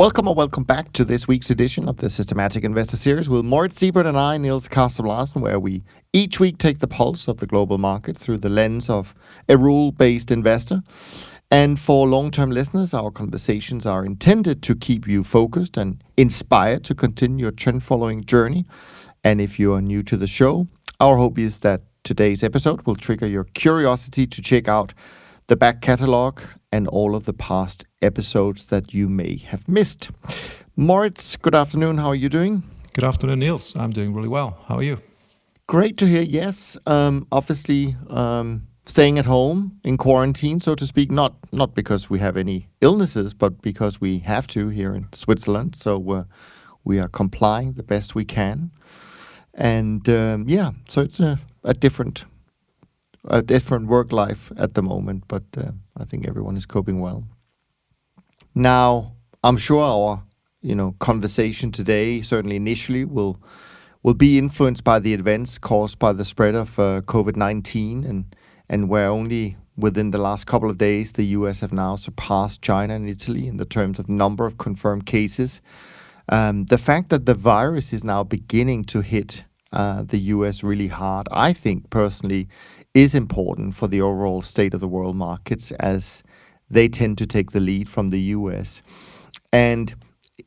Welcome or welcome back to this week's edition of the Systematic Investor Series with Moritz Seibert and I, Niels Kaastrup Larsen, where we each week take the pulse of the global market through the lens of a rule-based investor. And for long-term listeners, our conversations are intended to keep you focused and inspired to continue your trend-following journey. And if you are new to the show, our hope is that today's episode will trigger your curiosity to check out the back catalog and all of the past episodes that you may have missed. Moritz, good afternoon. How are you doing? Good afternoon, Niels. I'm doing really well. How are you? Great to hear. Yes, um, obviously um, staying at home in quarantine, so to speak. Not not because we have any illnesses, but because we have to here in Switzerland. So uh, we are complying the best we can, and um, yeah, so it's a, a different a different work life at the moment, but uh, I think everyone is coping well. Now, I'm sure our you know conversation today, certainly initially, will will be influenced by the events caused by the spread of uh, COVID-19, and and where only within the last couple of days the U.S. have now surpassed China and Italy in the terms of number of confirmed cases. Um, the fact that the virus is now beginning to hit uh, the U.S. really hard, I think personally, is important for the overall state of the world markets as they tend to take the lead from the US. And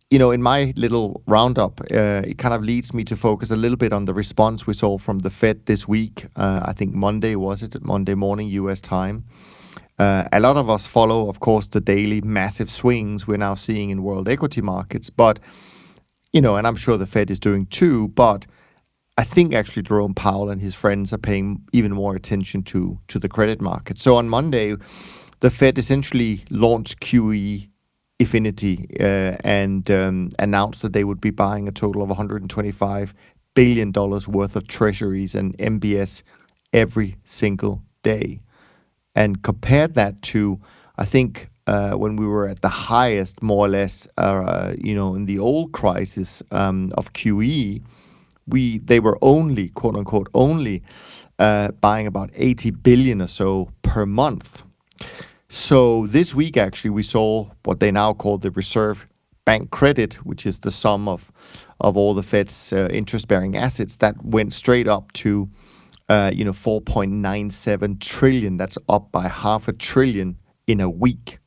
you know, in my little roundup, uh, it kind of leads me to focus a little bit on the response we saw from the Fed this week. Uh, I think Monday was it, Monday morning US time. Uh, a lot of us follow, of course, the daily massive swings we're now seeing in world equity markets. But, you know, and I'm sure the Fed is doing too, but I think actually Jerome Powell and his friends are paying even more attention to to the credit market. So on Monday, the Fed essentially launched QE Infinity uh, and um, announced that they would be buying a total of 125 billion dollars worth of treasuries and MBS every single day, and compared that to I think uh, when we were at the highest, more or less, uh, you know, in the old crisis um, of QE we they were only quote unquote only uh, buying about 80 billion or so per month. So this week actually we saw what they now call the reserve bank credit, which is the sum of of all the Fed's uh, interest-bearing assets that went straight up to uh, you know 4.97 trillion. That's up by half a trillion in a week.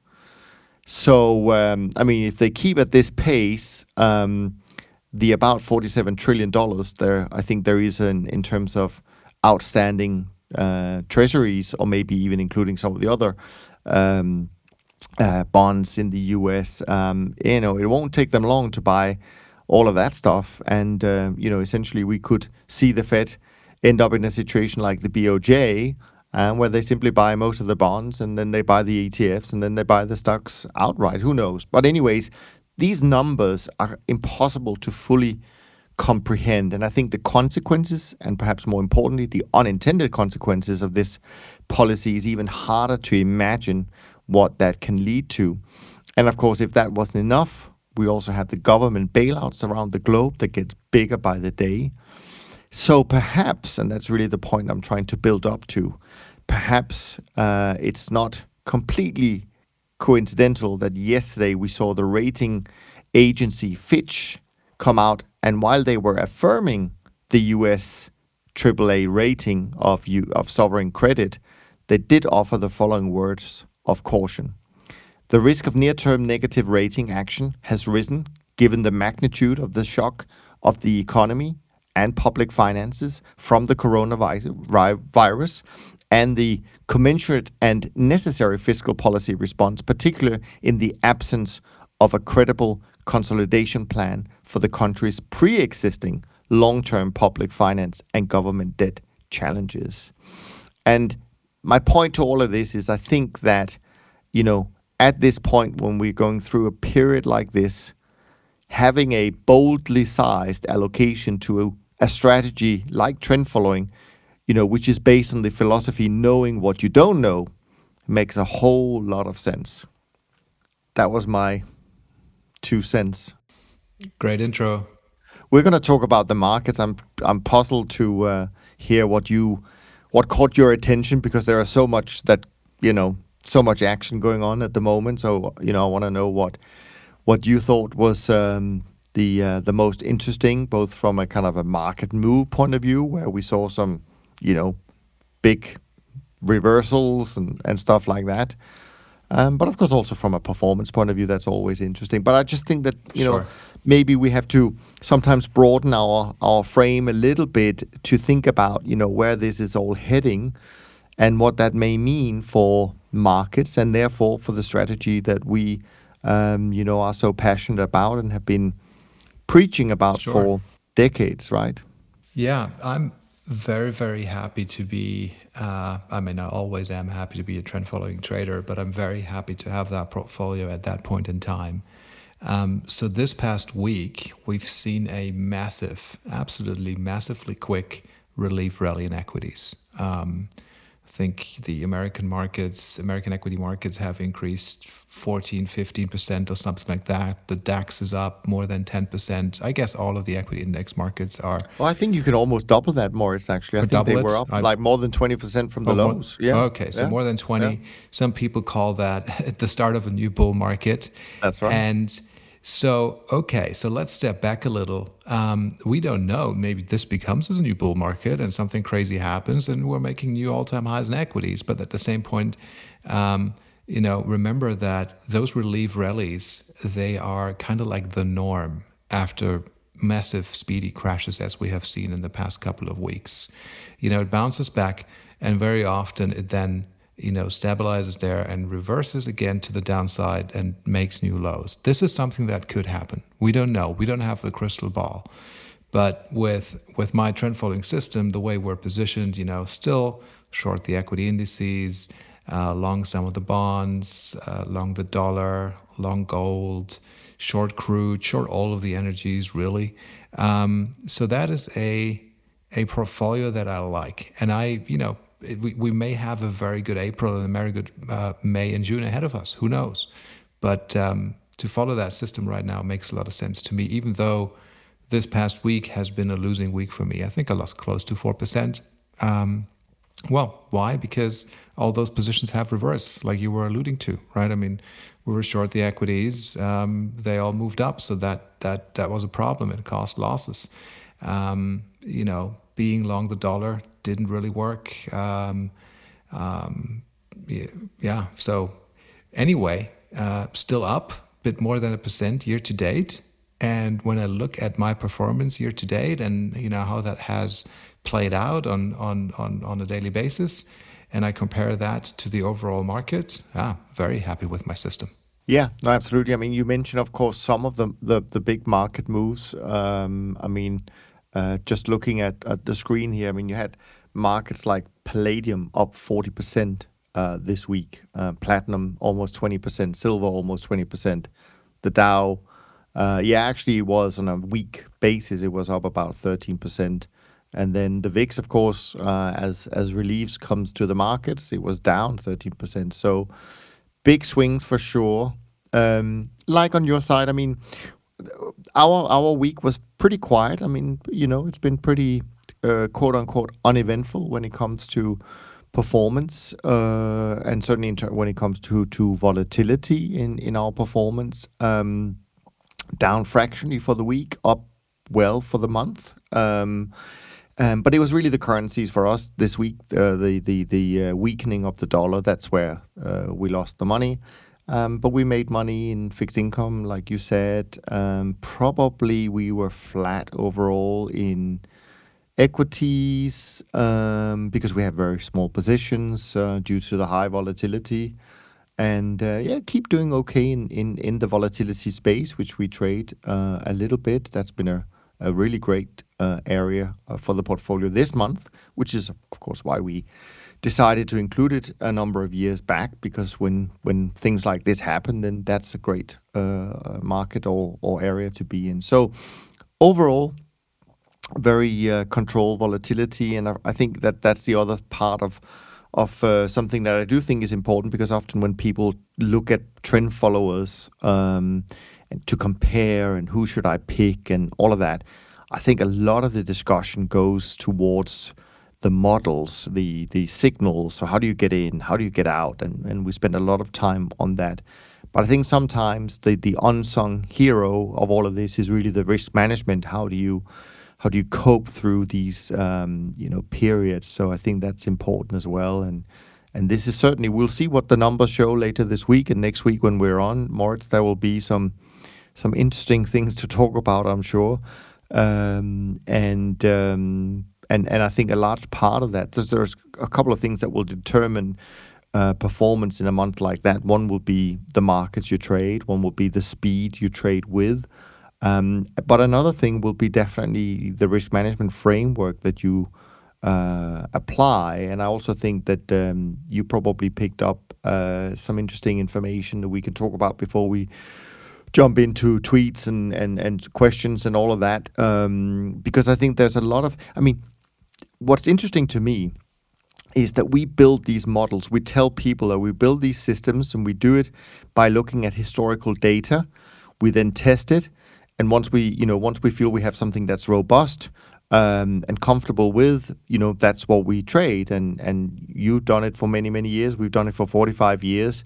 So um, I mean, if they keep at this pace, um, the about $47 trillion there, I think there is an, in terms of outstanding uh, treasuries, or maybe even including some of the other um, uh, bonds in the US, um, you know, it won't take them long to buy all of that stuff. And, uh, you know, essentially we could see the Fed end up in a situation like the BOJ, um, where they simply buy most of the bonds and then they buy the ETFs and then they buy the stocks outright. Who knows? But, anyways, these numbers are impossible to fully comprehend. And I think the consequences, and perhaps more importantly, the unintended consequences of this policy is even harder to imagine what that can lead to. And of course, if that wasn't enough, we also have the government bailouts around the globe that get bigger by the day. So perhaps, and that's really the point I'm trying to build up to, perhaps uh, it's not completely coincidental that yesterday we saw the rating agency Fitch come out, and while they were affirming the U.S. AAA rating of you of sovereign credit, they did offer the following words of caution. The risk of near-term negative rating action has risen given the magnitude of the shock of the economy and public finances from the coronavirus and the commensurate and necessary fiscal policy response, particularly in the absence of a credible consolidation plan for the country's pre existing long term public finance and government debt challenges. And my point to all of this is I think that, you know, at this point when we're going through a period like this, having a boldly sized allocation to a, a strategy like trend following you know, which is based on the philosophy knowing what you don't know makes a whole lot of sense. That was my two cents. Great intro. We're going to talk about the markets. I'm I'm puzzled to uh, hear what you what caught your attention because there are so much that you know so much action going on at the moment. So you know I want to know what what you thought was um, the uh, the most interesting, both from a kind of a market move point of view, where we saw some you know big reversals and, and stuff like that. Um, but of course, also from a performance point of view, that's always interesting. But I just think that you sure. know maybe we have to sometimes broaden our our frame a little bit to think about you know where this is all heading, and what that may mean for markets, and therefore for the strategy that we um, you know are so passionate about and have been preaching about sure. for decades, right? Yeah, I'm very very happy to be uh, i mean i always am happy to be a trend following trader but i'm very happy to have that portfolio at that point in time. Um, so this past week we've seen a massive absolutely massively quick relief rally in equities. Um, think the American markets, American equity markets have increased 14, 15% or something like that. The DAX is up more than 10%. I guess all of the equity index markets are. Well, I think you can almost double that, Moritz, actually. I think they it? were up I, like more than 20% from the oh, lows. More, yeah. Okay, so yeah. more than 20. Yeah. Some people call that the start of a new bull market. That's right. And so, okay, so let's step back a little. Um, we don't know. Maybe this becomes a new bull market and something crazy happens and we're making new all time highs in equities. But at the same point, um, you know, remember that those relief rallies, they are kind of like the norm after massive speedy crashes as we have seen in the past couple of weeks. You know, it bounces back and very often it then you know, stabilizes there and reverses again to the downside and makes new lows. This is something that could happen. We don't know. We don't have the crystal ball. But with with my trend following system, the way we're positioned, you know, still short the equity indices, uh, long some of the bonds, uh, long the dollar, long gold, short crude, short all of the energies, really. Um, so that is a a portfolio that I like, and I, you know, we, we may have a very good April and a very good uh, May and June ahead of us. Who knows? But um, to follow that system right now makes a lot of sense to me, even though this past week has been a losing week for me. I think I lost close to 4%. Um, well, why? Because all those positions have reversed, like you were alluding to, right? I mean, we were short the equities; um, they all moved up, so that that that was a problem. It caused losses. Um, you know, being long the dollar didn't really work. Um, um, yeah, so anyway, uh, still up, a bit more than a percent year to date. And when I look at my performance year to date, and you know how that has played out on on on, on a daily basis, and I compare that to the overall market, ah, very happy with my system. Yeah, no, absolutely. I mean, you mentioned, of course, some of the the, the big market moves. Um, I mean, uh, just looking at, at the screen here, I mean, you had markets like palladium up 40% uh, this week, uh, platinum almost 20%, silver almost 20%. The Dow, uh, yeah, actually it was on a week basis, it was up about 13%. And then the VIX, of course, uh, as as reliefs comes to the markets, it was down 13%. So big swings for sure. Um, like on your side, I mean, our our week was pretty quiet. I mean, you know, it's been pretty uh, quote unquote uneventful when it comes to performance, uh, and certainly when it comes to to volatility in in our performance. Um, down fractionally for the week, up well for the month. Um, um, but it was really the currencies for us this week. Uh, the the the uh, weakening of the dollar. That's where uh, we lost the money. Um, but we made money in fixed income, like you said. Um, probably we were flat overall in equities um, because we have very small positions uh, due to the high volatility. And uh, yeah, keep doing okay in, the volatility space, which we trade uh, a little bit. That's been a, really great area for the portfolio this month, which is, of course, why we decided to include it a number of years back because when when things like this happen, then that's a great market or or area to be in. So overall, very uh, controlled volatility, and I, I, think that that's the other part of of uh, something that I do think is important because often when people look at trend followers um, and to compare and who should I pick and all of that, I think a lot of the discussion goes towards the models, the the signals. So how do you get in? How do you get out? And and we spend a lot of time on that. But I think sometimes the the unsung hero of all of this is really the risk management. How do you how do you cope through these um, you know periods? So I think that's important as well. And and this is certainly we'll see what the numbers show later this week and next week when we're on Moritz. There will be some some interesting things to talk about, I'm sure. Um, and um, and and I think a large part of that there's, there's a couple of things that will determine uh, performance in a month like that. One will be the markets you trade. One will be the speed you trade with. Um, but another thing will be definitely the risk management framework that you uh, apply. And I also think that um, you probably picked up uh, some interesting information that we can talk about before we jump into tweets and, and, and questions and all of that. Um, because I think there's a lot of, I mean, what's interesting to me is that we build these models. We tell people that we build these systems and we do it by looking at historical data. We then test it and once we you know once we feel we have something that's robust um, and comfortable with you know that's what we trade. And and you've done it for many many years. We've done it for 45 years.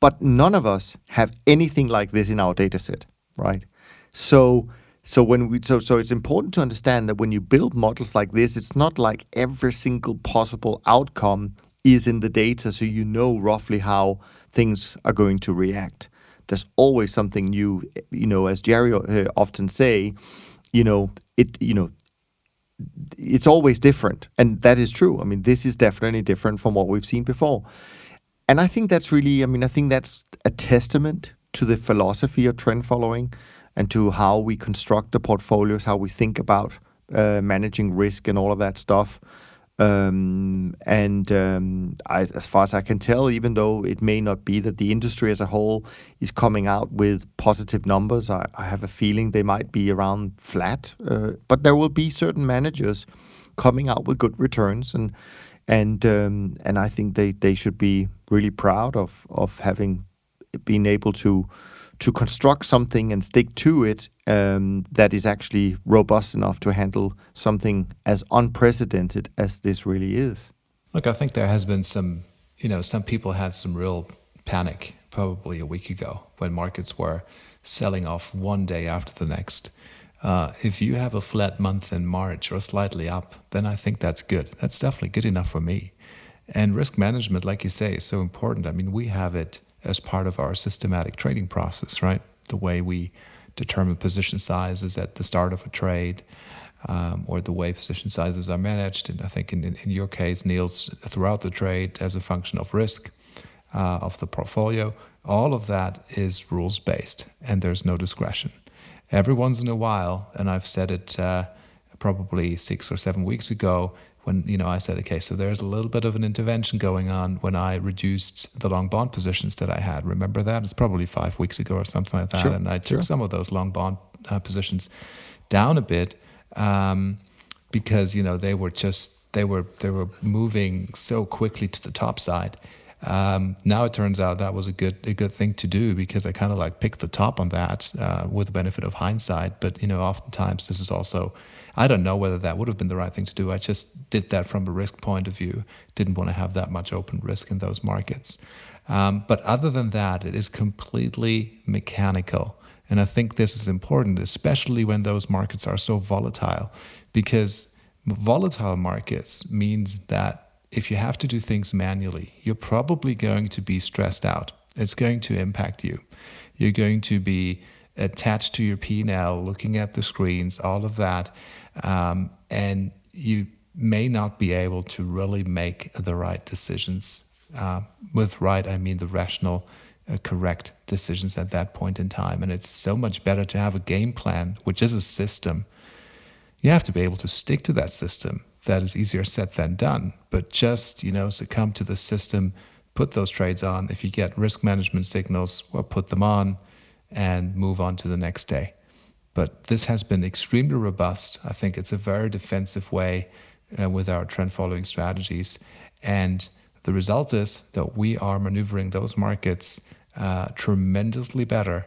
But none of us have anything like this in our data set right? So so when we so so it's important to understand that when you build models like this it's not like every single possible outcome is in the data so you know roughly how things are going to react there's always something new. You know, as Jerry uh, often say, you know, it, you know, it's always different, and that is true. I mean, this is definitely different from what we've seen before, and I think that's really, I mean, I think that's a testament to the philosophy of trend following, and to how we construct the portfolios, how we think about uh, managing risk and all of that stuff. Um, and um, I, as far as I can tell, even though it may not be that the industry as a whole is coming out with positive numbers, I, I have a feeling they might be around flat. Uh, but there will be certain managers coming out with good returns, and and um, and I think they, they should be really proud of of having been able to to construct something and stick to it um, that is actually robust enough to handle something as unprecedented as this really is. Look, I think there has been some, you know, some people had some real panic probably a week ago when markets were selling off one day after the next. Uh, if you have a flat month in March or slightly up, then I think that's good. That's definitely good enough for me. And risk management, like you say, is so important. I mean, we have it as part of our systematic trading process, right? The way we determine position sizes at the start of a trade, um, or the way position sizes are managed. And I think in, in your case, Niels, throughout the trade as a function of risk uh, of the portfolio, all of that is rules based and there's no discretion. Every once in a while, and I've said it uh, probably six or seven weeks ago, when you know I said, okay, so there's a little bit of an intervention going on when I reduced the long bond positions that I had. Remember that? It's probably five weeks ago or something like that, sure, and I took sure. some of those long bond uh, positions down a bit um, because you know they were just they were they were moving so quickly to the top side. Um, now it turns out that was a good a good thing to do because I kind of like picked the top on that uh, with the benefit of hindsight. But you know, oftentimes this is also I don't know whether that would have been the right thing to do. I just did that from a risk point of view. Didn't want to have that much open risk in those markets. Um, but other than that, it is completely mechanical. And I think this is important, especially when those markets are so volatile, because volatile markets means that if you have to do things manually, you're probably going to be stressed out. It's going to impact you. You're going to be attached to your P&L, looking at the screens, all of that. Um, and you may not be able to really make the right decisions. Uh, with right, I mean the rational, uh, correct decisions at that point in time. And it's so much better to have a game plan, which is a system. You have to be able to stick to that system. That is easier said than done. But just, you know, succumb to the system, put those trades on. If you get risk management signals, well, put them on and move on to the next day But this has been extremely robust. I think it's a very defensive way uh, with our trend following strategies. And the result is that we are maneuvering those markets uh, tremendously better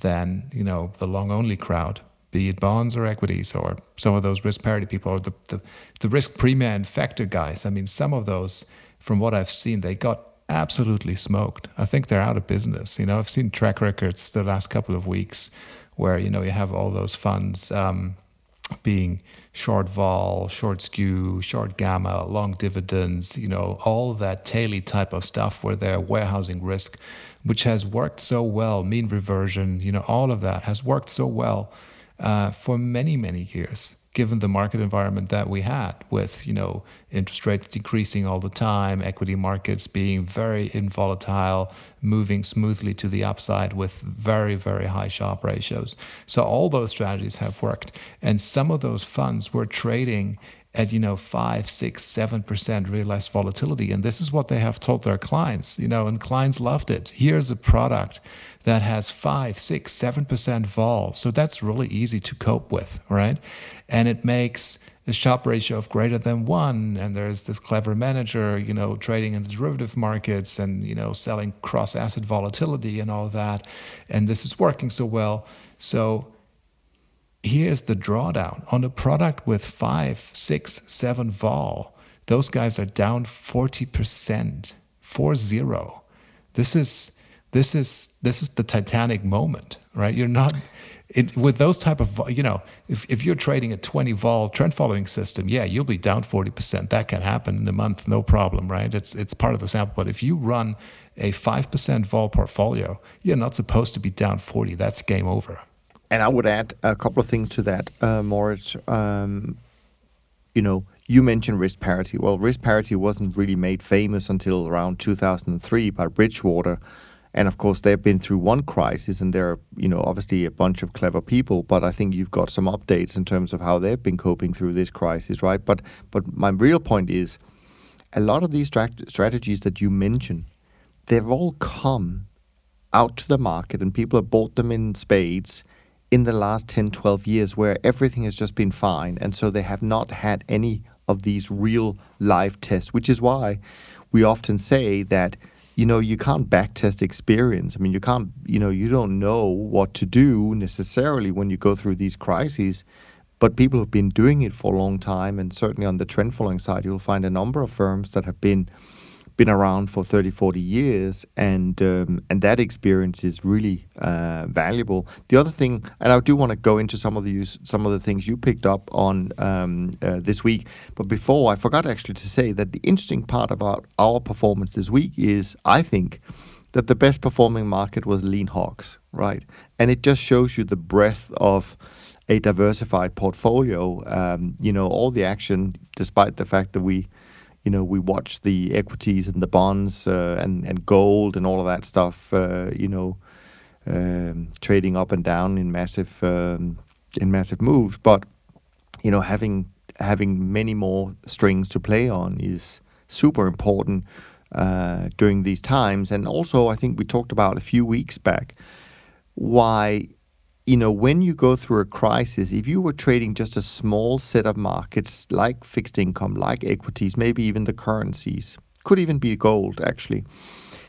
than you know the long only crowd, be it bonds or equities or some of those risk parity people or the, the, the risk premium and factor guys. I mean, some of those, from what I've seen, they got absolutely smoked. I think they're out of business. You know, I've seen track records the last couple of weeks where you know you have all those funds um, being short vol, short skew, short gamma, long dividends, you know, all that taily type of stuff where they're warehousing risk, which has worked so well, mean reversion, you know, all of that has worked so well uh, for many, many years given the market environment that we had with you know interest rates decreasing all the time equity markets being very involatile moving smoothly to the upside with very very high Sharpe ratios. So all those strategies have worked. And some of those funds were trading at you know five six seven percent realized volatility. And this is what they have told their clients you know and clients loved it. Here's a product that has five six seven percent vol. So that's really easy to cope with right and it makes a Sharpe ratio of greater than one. And there's this clever manager you know trading in the derivative markets and you know selling cross asset volatility and all that. And this is working so well. So here's the drawdown. On a product with five six seven vol those guys are down 40% four zero. This is this is this is the titanic moment right? You're not it, with those type of you know if, if you're trading a 20 vol trend following system yeah you'll be down 40% that can happen in a month no problem right? It's it's part of the sample. But if you run a 5% vol portfolio you're not supposed to be down 40 that's game over. And i would add a couple of things to that uh, moritz. Um, you know you mentioned risk parity. Well risk parity wasn't really made famous until around 2003 by bridgewater and of course, they've been through one crisis, and they're you know obviously a bunch of clever people. But I think you've got some updates in terms of how they've been coping through this crisis, right? But but my real point is, a lot of these strat- strategies that you mention, they've all come out to the market, and people have bought them in spades in the last 10, 12 years, where everything has just been fine, and so they have not had any of these real live tests, which is why we often say that you know, you can't backtest experience. I mean, you can't, you know, you don't know what to do necessarily when you go through these crises. But people have been doing it for a long time, and certainly on the trend following side, you'll find a number of firms that have been been around for 30, 40 years, and um, and that experience is really uh, valuable. The other thing, and I do want to go into some of the some of the things you picked up on um, uh, this week, but before I forgot actually to say that the interesting part about our performance this week is, I think, that the best performing market was lean hogs, right? And it just shows you the breadth of a diversified portfolio. Um, you know, all the action, despite the fact that we you know, we watch the equities and the bonds uh, and and gold and all of that stuff. Uh, you know, um, trading up and down in massive um, in massive moves. But you know, having having many more strings to play on is super important uh, during these times. And also, I think we talked about a few weeks back why you know, when you go through a crisis, if you were trading just a small set of markets like fixed income, like equities, maybe even the currencies, could even be gold actually,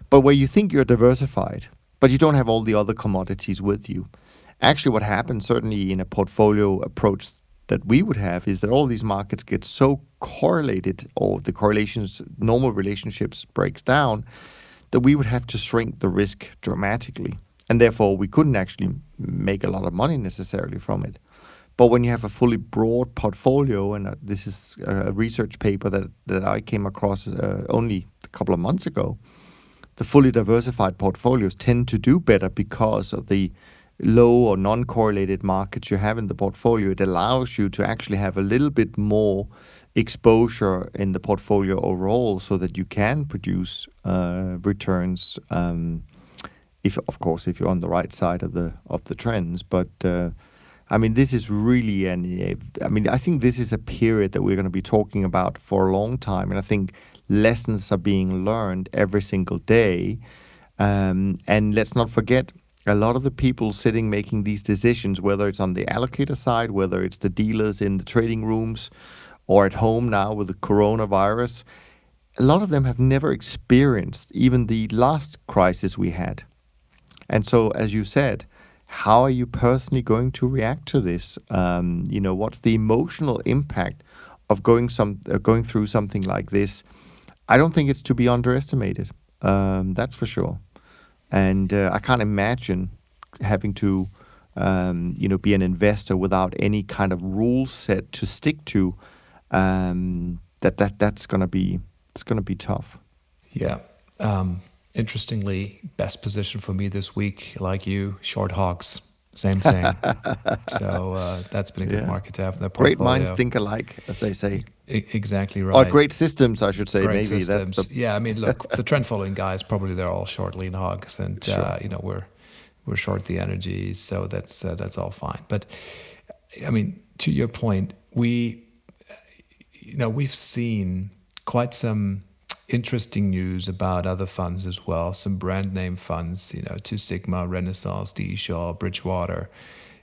but where you think you're diversified, but you don't have all the other commodities with you. Actually, what happens, certainly in a portfolio approach that we would have, is that all these markets get so correlated, or the correlations, normal relationships breaks down, that we would have to shrink the risk dramatically and therefore we couldn't actually make a lot of money necessarily from it. But when you have a fully broad portfolio, and uh, this is a research paper that, that I came across uh, only a couple of months ago, the fully diversified portfolios tend to do better because of the low or non correlated markets you have in the portfolio. It allows you to actually have a little bit more exposure in the portfolio overall so that you can produce uh, returns. Um, if of course if you're on the right side of the of the trends. But uh, I mean, this is really an. I mean, I think this is a period that we're going to be talking about for a long time, and I think lessons are being learned every single day. Um, and let's not forget, a lot of the people sitting making these decisions, whether it's on the allocator side, whether it's the dealers in the trading rooms, or at home now with the coronavirus, a lot of them have never experienced even the last crisis we had. And so, as you said, how are you personally going to react to this? Um, you know, what's the emotional impact of going some uh, going through something like this? I don't think it's to be underestimated. Um, that's for sure. And uh, I can't imagine having to, um, you know, be an investor without any kind of rule set to stick to. Um, that that that's gonna be it's gonna be tough. Yeah. Um, interestingly, best position for me this week, like you, short hogs. Same thing. so uh, that's been a good yeah. market to have in the portfolio. Great minds think alike, as they say. I- exactly right. Or great systems, I should say. Great maybe systems. that's the... yeah. I mean, look, the trend following guys probably they're all short lean hogs, and uh, sure. uh, you know we're we're short the energies, so that's uh, that's all fine. But I mean, to your point, we you know we've seen quite some interesting news about other funds as well. Some brand name funds, you know, Two Sigma, Renaissance, D. Shaw, Bridgewater,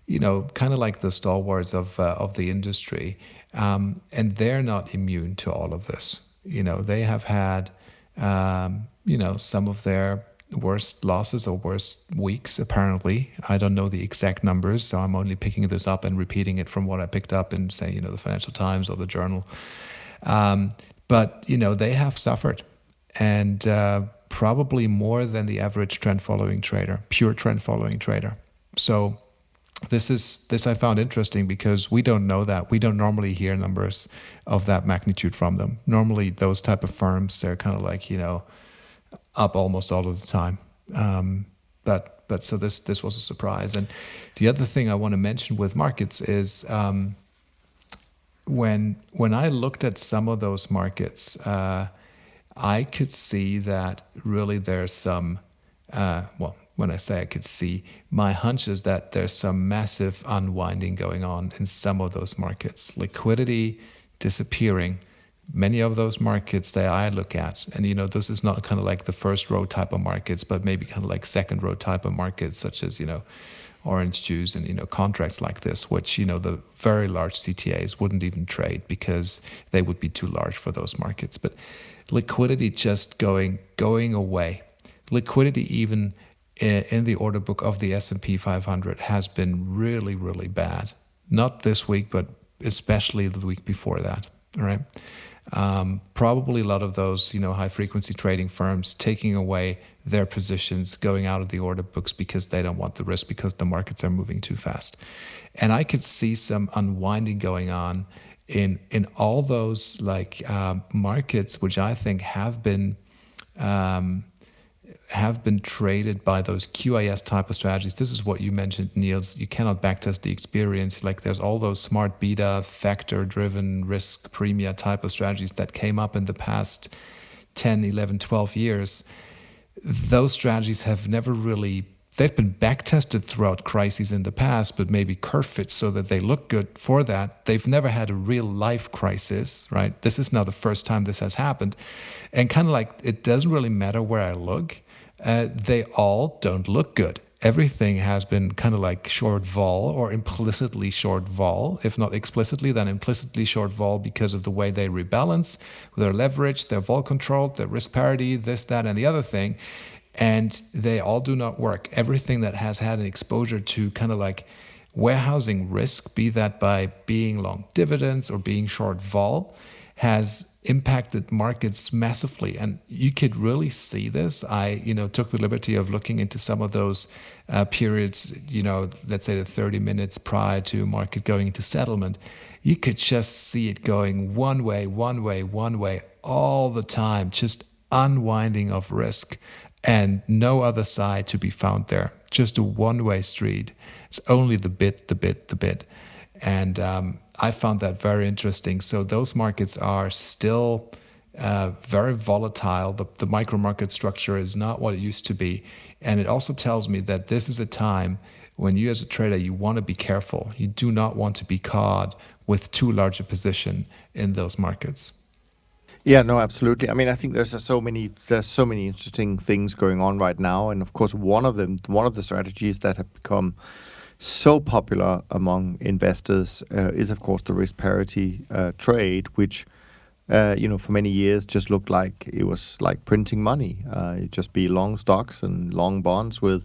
you know, kind of like the stalwarts of uh, of the industry, um, and they're not immune to all of this. You know, they have had, um, you know, some of their worst losses or worst weeks apparently i don't know the exact numbers so i'm only picking this up and repeating it from what i picked up in say you know the financial times or the journal um, but you know they have suffered, and uh, probably more than the average trend following trader, pure trend following trader. So this is this I found interesting because we don't know that we don't normally hear numbers of that magnitude from them. Normally, those type of firms they're kind of like you know up almost all of the time. Um, but but so this this was a surprise. And the other thing I want to mention with markets is um, when when I looked at some of those markets, uh, I could see that really there's some. Uh, well, when I say I could see, my hunch is that there's some massive unwinding going on in some of those markets. Liquidity disappearing. Many of those markets that I look at, and you know, this is not kind of like the first row type of markets, but maybe kind of like second row type of markets, such as you know, orange juice and you know contracts like this, which you know the very large CTAs wouldn't even trade because they would be too large for those markets. But liquidity just going going away. Liquidity even in the order book of the S&P 500 has been really really bad. Not this week, but especially the week before that. All right. Um, probably a lot of those, you know, high frequency trading firms taking away their positions going out of the order books because they don't want the risk because the markets are moving too fast. And I could see some unwinding going on in in all those like uh, markets which I think have been um, have been traded by those QIS type of strategies. This is what you mentioned, Niels. You cannot backtest the experience. Like there's all those smart beta, factor driven risk premia type of strategies that came up in the past 10, 11, 12 years those strategies have never really they've been back tested throughout crises in the past, but maybe curve fits so that they look good for that. They've never had a real life crisis, right? This is now the first time this has happened. And kind of like it doesn't really matter where I look, uh, they all don't look good everything has been kind of like short vol or implicitly short vol. If not explicitly, then implicitly short vol because of the way they rebalance, their leverage, their vol control, their risk parity, this, that, and the other thing. And they all do not work. Everything that has had an exposure to kind of like warehousing risk, be that by being long dividends or being short vol, has impacted markets massively. And you could really see this. I you know took the liberty of looking into some of those uh, periods you know let's say the 30 minutes prior to market going into settlement. You could just see it going one way one way one way all the time just unwinding of risk and no other side to be found there. Just a one way street. It's only the bit the bit the bit. And um, I found that very interesting. So those markets are still uh, very volatile. The, the micro market structure is not what it used to be. And it also tells me that this is a time when you as a trader, you want to be careful. You do not want to be caught with too large a position in those markets. Yeah, no, absolutely. I mean, I think there's so many there's so many interesting things going on right now, and of course, one of them, one of the strategies that have become so popular among investors uh, is, of course, the risk parity uh, trade, which uh, you know for many years just looked like it was like printing money. Uh, it'd just be long stocks and long bonds with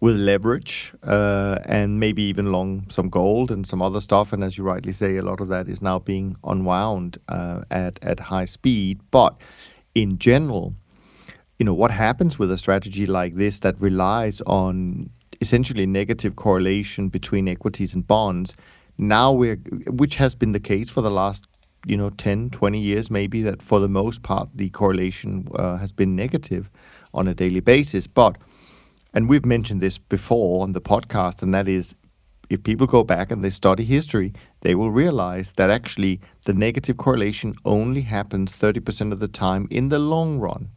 with leverage uh, and maybe even long some gold and some other stuff. And as you rightly say, a lot of that is now being unwound uh, at at high speed. But in general, you know what happens with a strategy like this that relies on essentially negative correlation between equities and bonds. Now we're, which has been the case for the last you know 10 20 years maybe that for the most part the correlation uh, has been negative on a daily basis but and we've mentioned this before on the podcast, and that is if people go back and they study history, they will realize that actually the negative correlation only happens 30% of the time in the long run.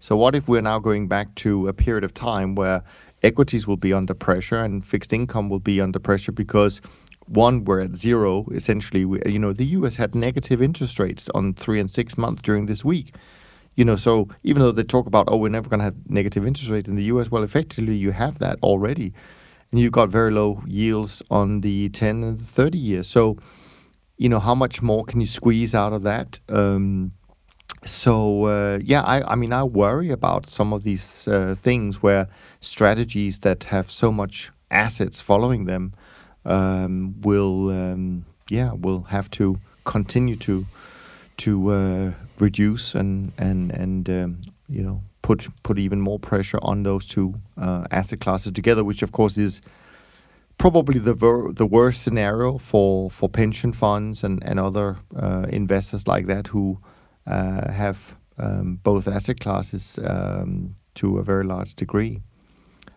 So, what if we're now going back to a period of time where equities will be under pressure and fixed income will be under pressure because one, we're at zero. Essentially, we, you know, the U.S. had negative interest rates on three and six months during this week. You know, so even though they talk about, oh, we're never going to have negative interest rates in the U.S., well, effectively you have that already, and you've got very low yields on the 10 and the 30 years. So, you know, how much more can you squeeze out of that? Um, so uh, yeah, I, I mean, I worry about some of these uh, things where strategies that have so much assets following them um, will, um, yeah, will have to continue to to uh, reduce and and and um, you know put put even more pressure on those two uh, asset classes together, which of course is probably the ver- the worst scenario for for pension funds and and other uh, investors like that who have um, both asset classes um, to a very large degree.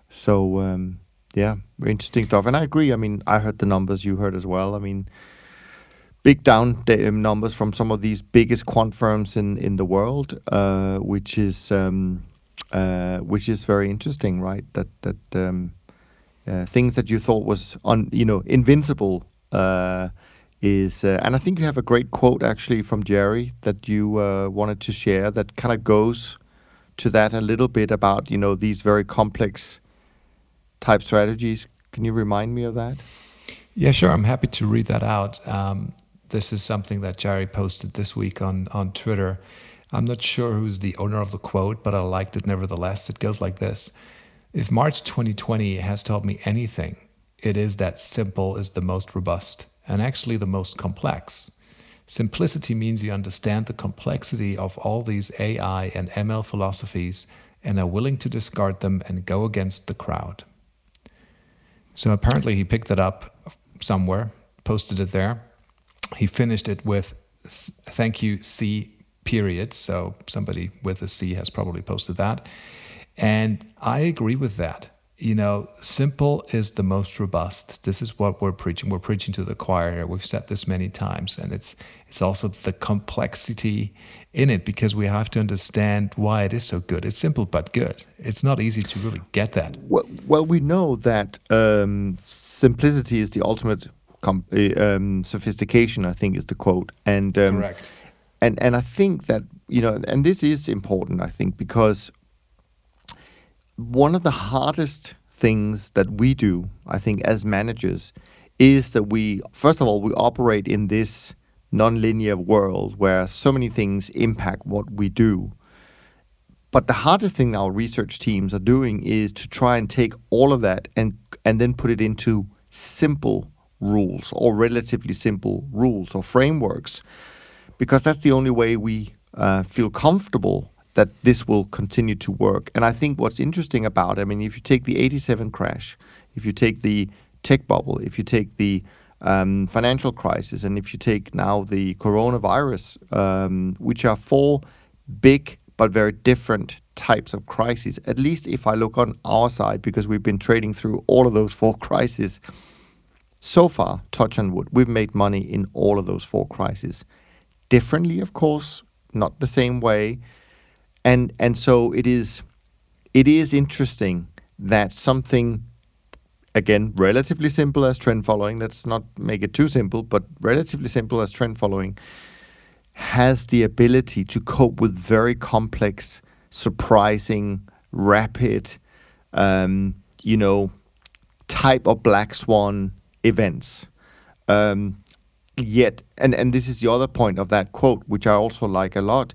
So um, yeah, interesting stuff, and I agree. I mean, I heard the numbers you heard as well. I mean big down um, numbers from some of these biggest quant firms in in the world, uh, which is um, uh, which is very interesting, right? That that um, uh, things that you thought was on you know invincible uh, is, uh, and I think you have a great quote actually from Jerry that you uh, wanted to share that kind of goes to that a little bit about you know these very complex type strategies. Can you remind me of that? Yeah, sure. I'm happy to read that out. Um, this is something that Jerry posted this week on on Twitter. I'm not sure who's the owner of the quote, but I liked it nevertheless. It goes like this If March 2020 has taught me anything, it is that simple is the most robust and actually the most complex. Simplicity means you understand the complexity of all these AI and ML philosophies and are willing to discard them and go against the crowd. So apparently he picked it up somewhere, posted it there, he finished it with thank you C period. So somebody with a C has probably posted that. And I agree with that. You know, simple is the most robust. This is what we're preaching. We're preaching to the choir. here. We've said this many times, and it's it's also the complexity in it because we have to understand why it is so good. It's simple but good. It's not easy to really get that. Well, well we know that um, simplicity is the ultimate com- eh, um, sophistication. I think is the quote, and um, correct. And and I think that you know, and this is important. I think because one of the hardest things that we do, I think, as managers, is that we first of all we operate in this nonlinear world where so many things impact what we do. But the hardest thing our research teams are doing is to try and take all of that and and then put it into simple rules or relatively simple rules or frameworks, because that's the only way we uh, feel comfortable that this will continue to work. And I think what's interesting about it, I mean, if you take the 87 crash, if you take the tech bubble, if you take the um, financial crisis, and if you take now the coronavirus, um, which are four big but very different types of crises, at least if I look on our side, because we've been trading through all of those four crises, so far, touch on wood, we've made money in all of those four crises. Differently, of course, not the same way. And and so it is it is interesting that something again relatively simple as trend following, let's not make it too simple, but relatively simple as trend following has the ability to cope with very complex, surprising, rapid, um, you know, type of black swan events. Um, yet, and, and this is the other point of that quote, which I also like a lot,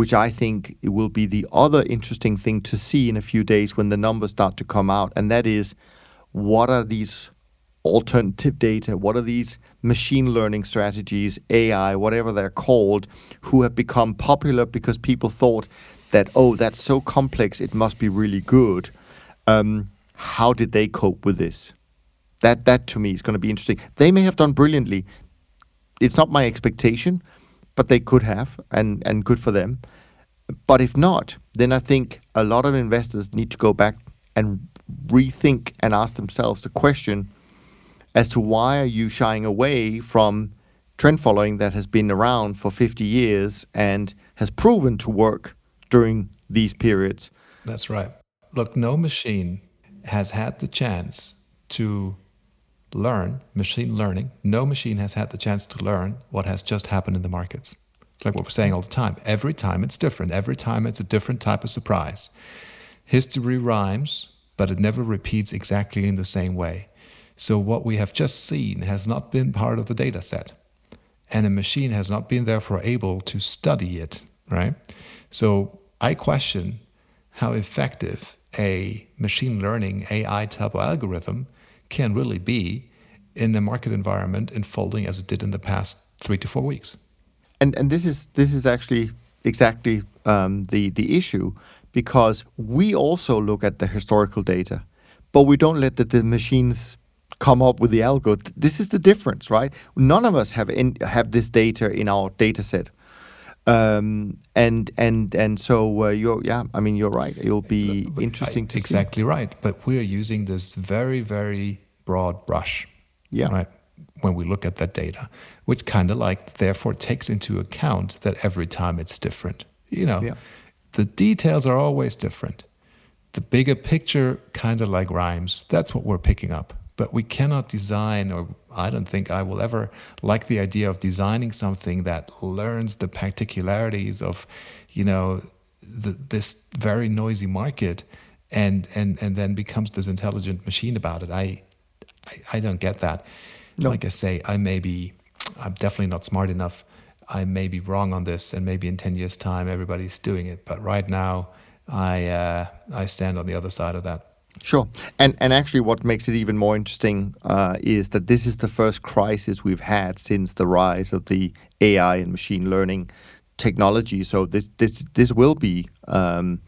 which I think will be the other interesting thing to see in a few days when the numbers start to come out, and that is what are these alternative data? What are these machine learning strategies, AI, whatever they're called, who have become popular because people thought that, oh, that's so complex, it must be really good. Um, how did they cope with this? That that to me is going to be interesting. They may have done brilliantly. It's not my expectation, but they could have, and and good for them. But if not, then I think a lot of investors need to go back and rethink and ask themselves the question as to why are you shying away from trend following that has been around for 50 years and has proven to work during these periods. That's right. Look, no machine has had the chance to learn machine learning. No machine has had the chance to learn what has just happened in the markets. It's like what we're saying all the time. Every time it's different. Every time it's a different type of surprise. History rhymes, but it never repeats exactly in the same way. So what we have just seen has not been part of the data set. And a machine has not been therefore able to study it, right? So I question how effective a machine learning AI type algorithm can really be in a market environment unfolding as it did in the past three to four weeks. And and this is this is actually exactly um, the the issue because we also look at the historical data, but we don't let the, the machines come up with the algo. This is the difference, right? None of us have in, have this data in our data set. Um, and and and so uh, you're yeah I mean you're right. It'll be but interesting to exactly see. right. But we're using this very very broad brush yeah. right when we look at that data which kind of like therefore takes into account that every time it's different you know? Yeah. the details are always different. The bigger picture kind of like rhymes. That's what we're picking up. But we cannot design, or I don't think I will ever like the idea of designing something that learns the particularities of, you know, the, this very noisy market, and and and then becomes this intelligent machine about it. I I, I don't get that. No. Like I say, I may be, I'm definitely not smart enough. I may be wrong on this, and maybe in ten years' time everybody's doing it. But right now, I uh, I stand on the other side of that. Sure, and and actually, what makes it even more interesting uh, is that this is the first crisis we've had since the rise of the AI and machine learning technology. So this this this will be um,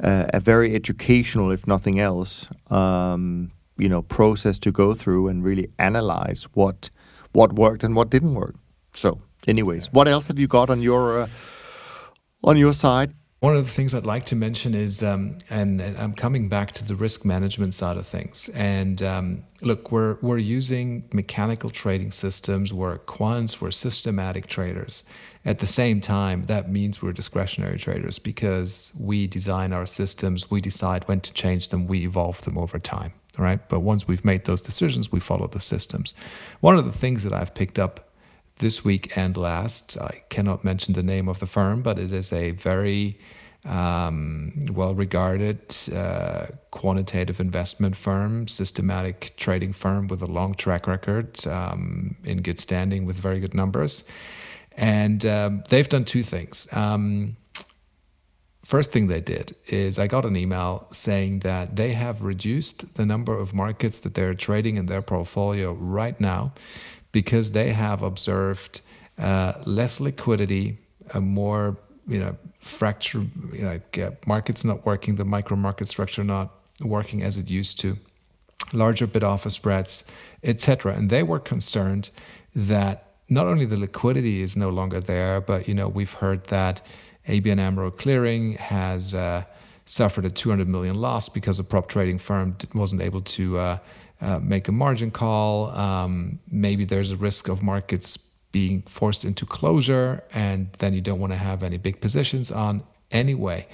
a, a, very educational, if nothing else, um, you know, process to go through and really analyze what what worked and what didn't work. So, anyways, what else have you got on your uh, on your side? One of the things I'd like to mention is, um, and, and, I'm coming back to the risk management side of things. And um, look, we're we're using mechanical trading systems. We're quants. We're systematic traders. At the same time, that means we're discretionary traders because we design our systems. We decide when to change them. We evolve them over time. Right. But once we've made those decisions, we follow the systems. One of the things that I've picked up this week and last. I cannot mention the name of the firm, but it is a very um, well regarded uh, quantitative investment firm, systematic trading firm with a long track record, um, in good standing with very good numbers. And um, they've done two things. Um, first thing they did is I got an email saying that they have reduced the number of markets that they're trading in their portfolio right now because they have observed uh, less liquidity, a more you know fracture, you know, markets not working, the micro market structure not working as it used to, larger bid offer spreads, etc. And they were concerned that not only the liquidity is no longer there, but you know we've heard that ABN AMRO Clearing has uh, suffered a 200 million loss because a prop trading firm wasn't able to uh, uh, make a margin call. Um, maybe there's a risk of markets being forced into closure, and then you don't want to have any big positions on anyway,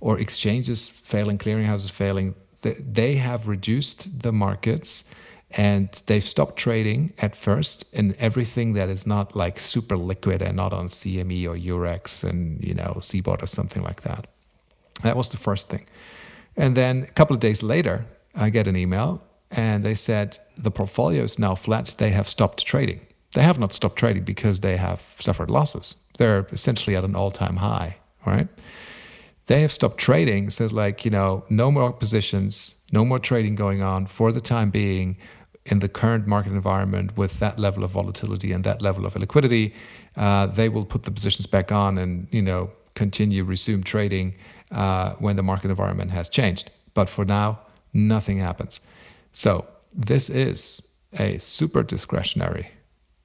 or exchanges failing, clearinghouses failing. They have reduced the markets and they've stopped trading at first in everything that is not like super liquid and not on CME or Eurex and you know CBOT or something like that. That was the first thing. And then a couple of days later, I get an email and they said the portfolio is now flat. They have stopped trading. They have not stopped trading because they have suffered losses. They're essentially at an all-time high, right? They have stopped trading. Says like you know no more positions, no more trading going on for the time being in the current market environment with that level of volatility and that level of liquidity, uh, they will put the positions back on and you know continue resume trading uh, when the market environment has changed. But for now, nothing happens. So this is a super discretionary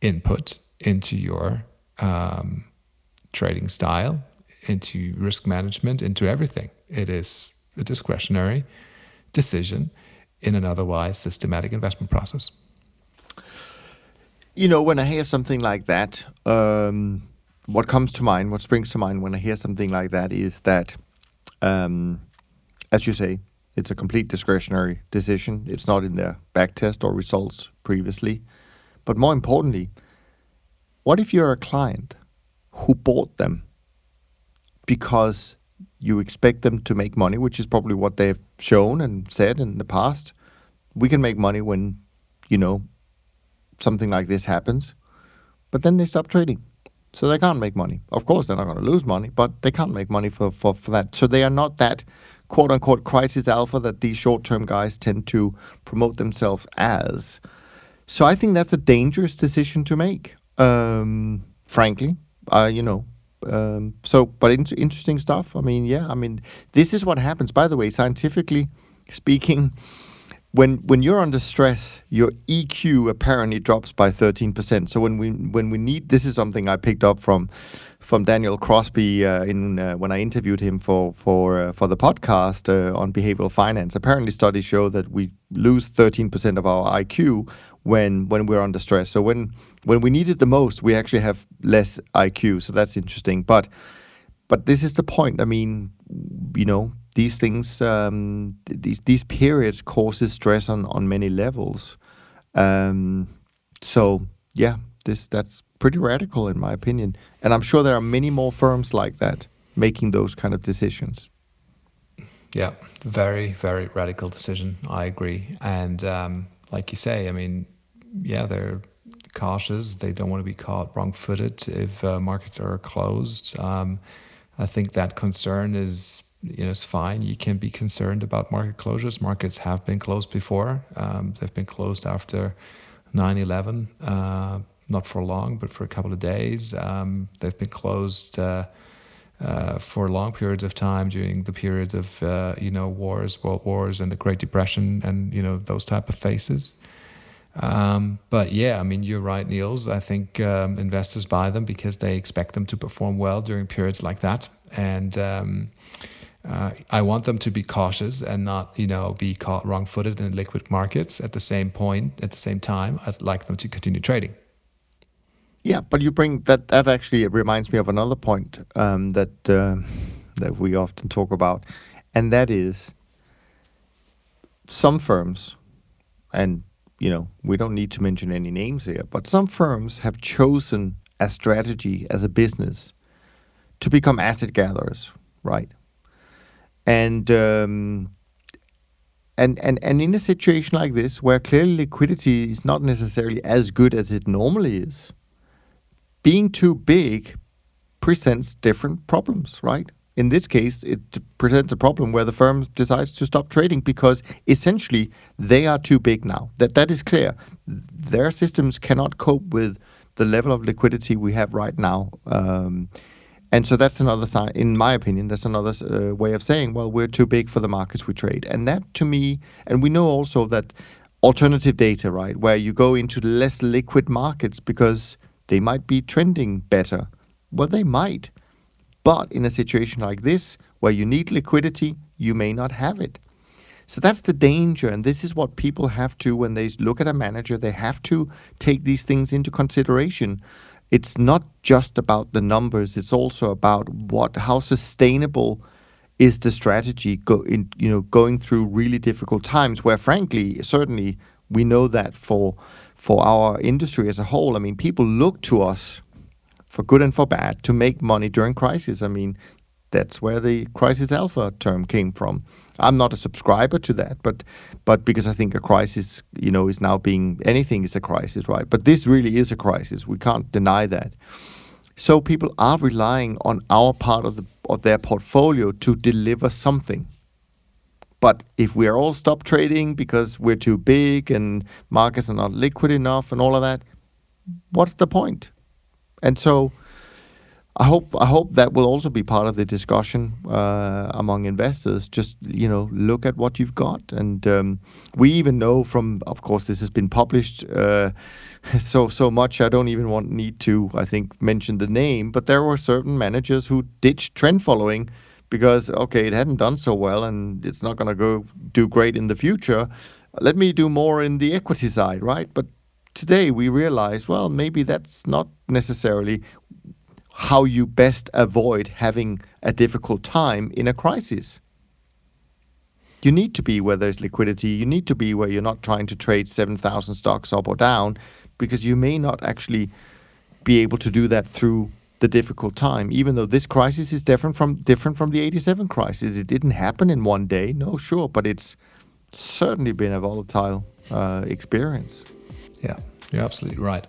input into your um, trading style, into risk management, into everything. It is a discretionary decision in an otherwise systematic investment process. You know, when I hear something like that, um, what comes to mind, what springs to mind when I hear something like that is that, um, as you say, it's a complete discretionary decision. It's not in their back test or results previously. But more importantly, what if you're a client who bought them because you expect them to make money, which is probably what they've shown and said in the past. We can make money when, you know, something like this happens. But then they stop trading. So they can't make money. Of course, they're not going to lose money, but they can't make money for, for, for that. So they are not that quote unquote crisis alpha that these short term guys tend to promote themselves as. So I think that's a dangerous decision to make. Um, frankly, uh, you know, um, so, but in- interesting stuff. I mean, yeah, I mean, this is what happens. By the way, scientifically speaking, when when you're under stress, your EQ apparently drops by 13%. So when we when we need this is something I picked up from from Daniel Crosby uh, in uh, when I interviewed him for for uh, for the podcast uh, on behavioral finance. Apparently, studies show that we lose 13% of our IQ when when we're under stress. So when when we need it the most, we actually have less IQ. So that's interesting. But but this is the point. I mean, you know, these things, um, these these periods causes stress on on many levels. Um, so yeah, this that's pretty radical in my opinion, and I'm sure there are many more firms like that making those kind of decisions. Yeah, very very radical decision. I agree, and um, like you say, I mean, yeah, they're cautious. They don't want to be caught wrong-footed if uh, markets are closed. Um, I think that concern is you know, it's fine. You can be concerned about market closures. Markets have been closed before. Um, they've been closed after 9/11, uh, not for long, but for a couple of days. Um, they've been closed uh, uh, for long periods of time during the periods of uh, you know wars, world wars, and the Great Depression, and you know those type of phases. Um, but yeah, I mean, you're right, Niels. I think um, investors buy them because they expect them to perform well during periods like that. And um, uh, I want them to be cautious and not, you know, be caught wrong-footed in liquid markets. At the same point, at the same time, I'd like them to continue trading. Yeah, but you bring that. That actually reminds me of another point um, that uh, that we often talk about, and that is some firms, and you know, we don't need to mention any names here, but some firms have chosen a strategy as a business to become asset gatherers, right? And um, and and and in a situation like this, where clearly liquidity is not necessarily as good as it normally is, being too big presents different problems, right? In this case, it presents a problem where the firm decides to stop trading because essentially they are too big now. That that is clear. Their systems cannot cope with the level of liquidity we have right now. Um, and so that's another thing, in my opinion, that's another uh, way of saying, well, we're too big for the markets we trade. And that to me, and we know also that alternative data, right, where you go into less liquid markets because they might be trending better. Well, they might. But in a situation like this, where you need liquidity, you may not have it. So that's the danger. And this is what people have to, when they look at a manager, they have to take these things into consideration. It's not just about the numbers, it's also about what, how sustainable is the strategy go in, you know, going through really difficult times where frankly, certainly we know that for for our industry as a whole. I mean, people look to us for good and for bad to make money during crisis. I mean, that's where the crisis alpha term came from. I'm not a subscriber to that, but but because I think a crisis, you know, is now being anything is a crisis, right? But this really is a crisis. We can't deny that. So people are relying on our part of the of their portfolio to deliver something. But if we are all stop trading because we're too big and markets are not liquid enough and all of that, what's the point? And so I hope I hope that will also be part of the discussion uh, among investors. Just you know, look at what you've got, and um, we even know from, of course, this has been published uh, so so much. I don't even want need to, I think, mention the name, but there were certain managers who ditched trend following because okay, it hadn't done so well, and it's not going to go do great in the future. Let me do more in the equity side, right? But today we realize, well, maybe that's not necessarily how you best avoid having a difficult time in a crisis. You need to be where there's liquidity. You need to be where you're not trying to trade 7,000 stocks up or down because you may not actually be able to do that through the difficult time even though this crisis is different from different from the 87 crisis it didn't happen in one day no sure but it's certainly been a volatile uh, experience yeah you're absolutely right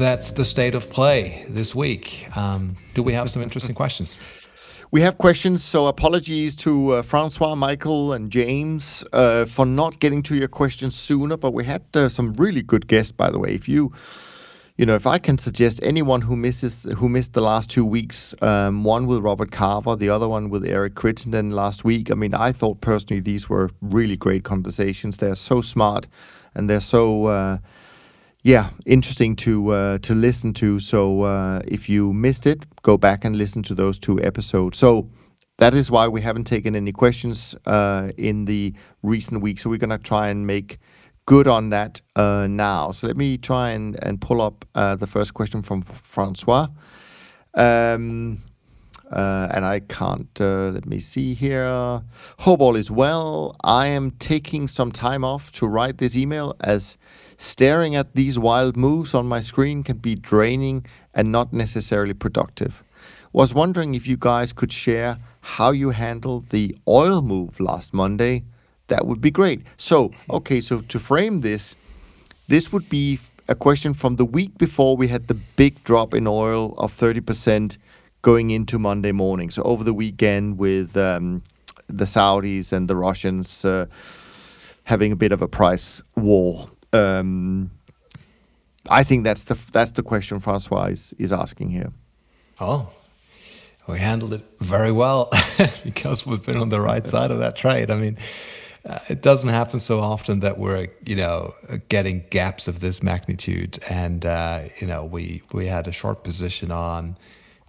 that's the state of play this week. Um, do we have some interesting questions? We have questions, so apologies to uh, Francois, Michael, and James uh, for not getting to your questions sooner. But we had uh, some really good guests, by the way. If you, you know, if I can suggest anyone who misses who missed the last two weeks, um, one with Robert Carver, the other one with Eric Crittenden last week. I mean, I thought personally these were really great conversations. They're so smart, and they're so uh, yeah, interesting to uh, to listen to. So uh, if you missed it, go back and listen to those two episodes. So that is why we haven't taken any questions uh, in the recent weeks. So we're gonna try and make good on that uh, now. So let me try and and pull up uh, the first question from Francois. Um, uh, and I can't, uh, let me see here. Hope all is well. I am taking some time off to write this email as Staring at these wild moves on my screen can be draining and not necessarily productive. Was wondering if you guys could share how you handled the oil move last Monday. That would be great. So, okay, so to frame this, this would be a question from the week before we had the big drop in oil of 30% going into Monday morning. So, over the weekend with um, the Saudis and the Russians uh, having a bit of a price war. Um, I think that's the that's the question Francois is, is asking here. Oh, we handled it very well because we've been on the right side of that trade. I mean, uh, it doesn't happen so often that we're you know getting gaps of this magnitude, and uh, you know we we had a short position on,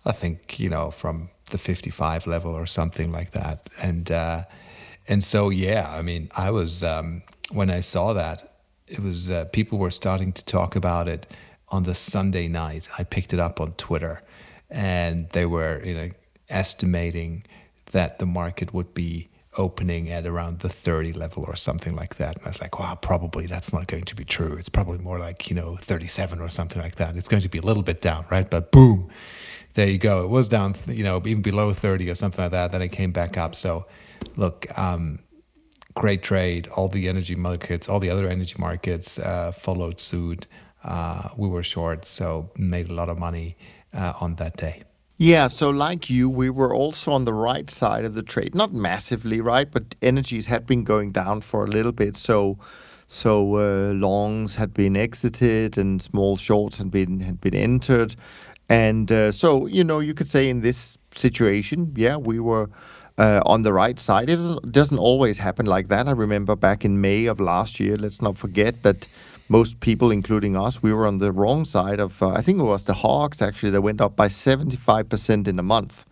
I think you know from the 55 level or something like that, and uh, and so yeah, I mean I was um, when I saw that it was uh, people were starting to talk about it on the Sunday night. I picked it up on Twitter, and they were you know estimating that the market would be opening at around the 30 level or something like that. And I was like, wow, probably that's not going to be true. It's probably more like, you know, 37 or something like that. It's going to be a little bit down, right? But boom, there you go. It was down, you know, even below 30 or something like that. Then it came back up. So look, um, great trade. All the energy markets, all the other energy markets uh, followed suit. Uh, we were short, so made a lot of money uh, on that day. Yeah, so like you, we were also on the right side of the trade. Not massively, right? But energies had been going down for a little bit. So so uh, longs had been exited and small shorts had been had been entered. And uh, so, you know, you could say in this situation, yeah, we were uh, on the right side. It doesn't, always happen like that. I remember back in May of last year, let's not forget that most people, including us, we were on the wrong side of, uh, I think it was the hogs actually, that went up by 75% in a month.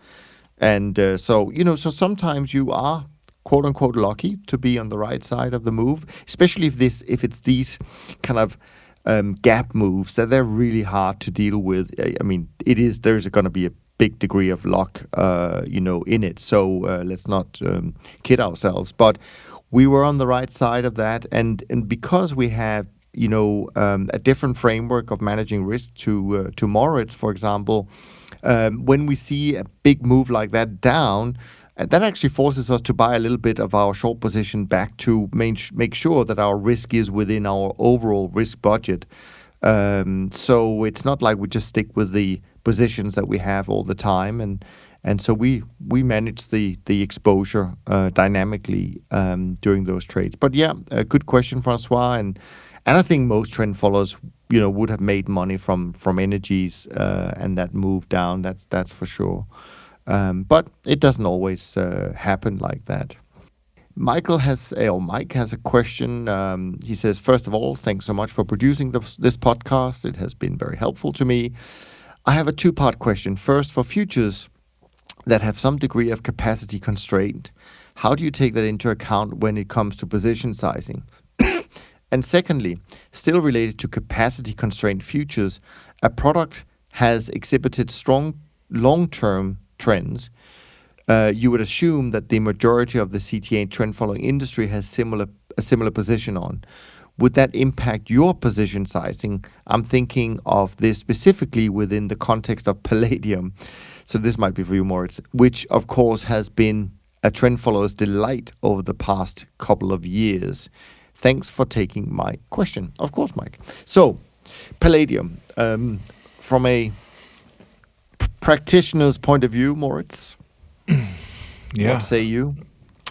And uh, so, you know, so sometimes you are quote unquote lucky to be on the right side of the move, especially if this, if it's these kind of um, gap moves that they're really hard to deal with. I, I mean, it is there's going to be a big degree of luck, uh, you know, in it. So uh, let's not um, kid ourselves. But we were on the right side of that, and and because we have you know um, a different framework of managing risk to uh, to Moritz, for example, um, when we see a big move like that down. Uh, that actually forces us to buy a little bit of our short position back to make, make sure that our risk is within our overall risk budget. Um, so it's not like we just stick with the positions that we have all the time, and and so we we manage the the exposure uh, dynamically um, during those trades. But yeah, a good question, Francois, and and I think most trend followers, you know, would have made money from from energies uh, and that move down. That's that's for sure. Um, but it doesn't always uh, happen like that. Michael has, or Mike has a question. Um, he says, first of all, thanks so much for producing this, podcast. It has been very helpful to me. I have a two part question. First, for futures that have some degree of capacity constraint, how do you take that into account when it comes to position sizing? and secondly, still related to capacity constrained futures, a product has exhibited strong long term trends. Uh, you would assume that the majority of the CTA trend following industry has similar a similar position on would that impact your position sizing? I'm thinking of this specifically within the context of palladium. So this might be for you, Moritz, which of course has been a trend follower's delight over the past couple of years. Thanks for taking my question. Of course, Mike. So, palladium, um, from a practitioner's point of view, Moritz, yeah. what say you?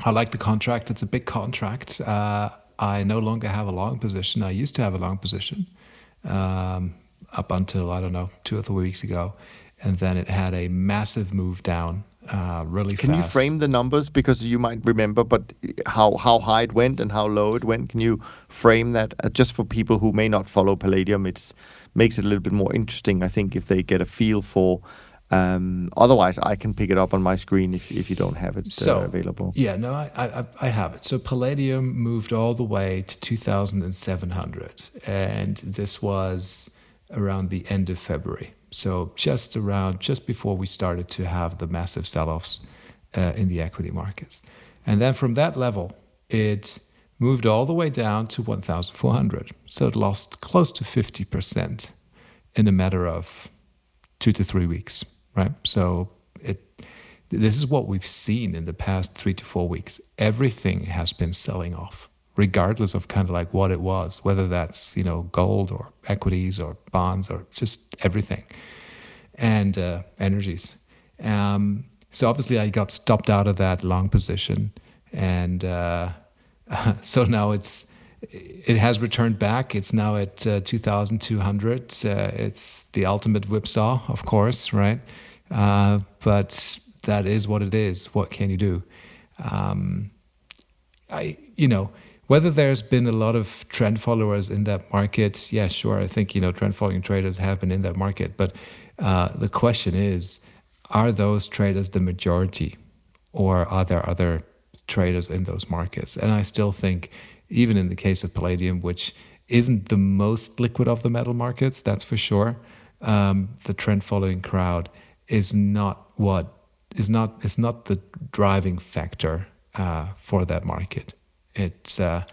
I like the contract. It's a big contract. Uh, I no longer have a long position. I used to have a long position um, up until, I don't know, two or three weeks ago. And then it had a massive move down uh, really fast. Can fast. you frame the numbers because you might remember, but how how high it went and how low it went? Can you frame that uh, just for people who may not follow Palladium? It makes it a little bit more interesting, I think, if they get a feel for um, otherwise, I can pick it up on my screen if, if you don't have it uh, available. Yeah, no, I, I, I have it. So Palladium moved all the way to 2,700, and this was around the end of February. So just around, just before we started to have the massive sell-offs uh, in the equity markets. And then from that level, it moved all the way down to 1,400. So it lost close to 50% in a matter of two to three weeks right? So it this is what we've seen in the past three to four weeks. Everything has been selling off, regardless of kind of like what it was, whether that's you know gold or equities or bonds or just everything, and uh, energies. Um, so obviously, I got stopped out of that long position, and uh, so now it's it has returned back. It's now at uh, 2,200. Uh, it's the ultimate whipsaw, of course, right? Uh, but that is what it is. What can you do? Um, I, you know, whether there's been a lot of trend followers in that market, yeah, sure. I think you know trend following traders have been in that market, but uh, the question is, are those traders the majority, or are there other traders in those markets? And I still think, even in the case of palladium, which isn't the most liquid of the metal markets, that's for sure. Um, the trend following crowd is not what is not is not the driving factor uh, for that market. It's uh,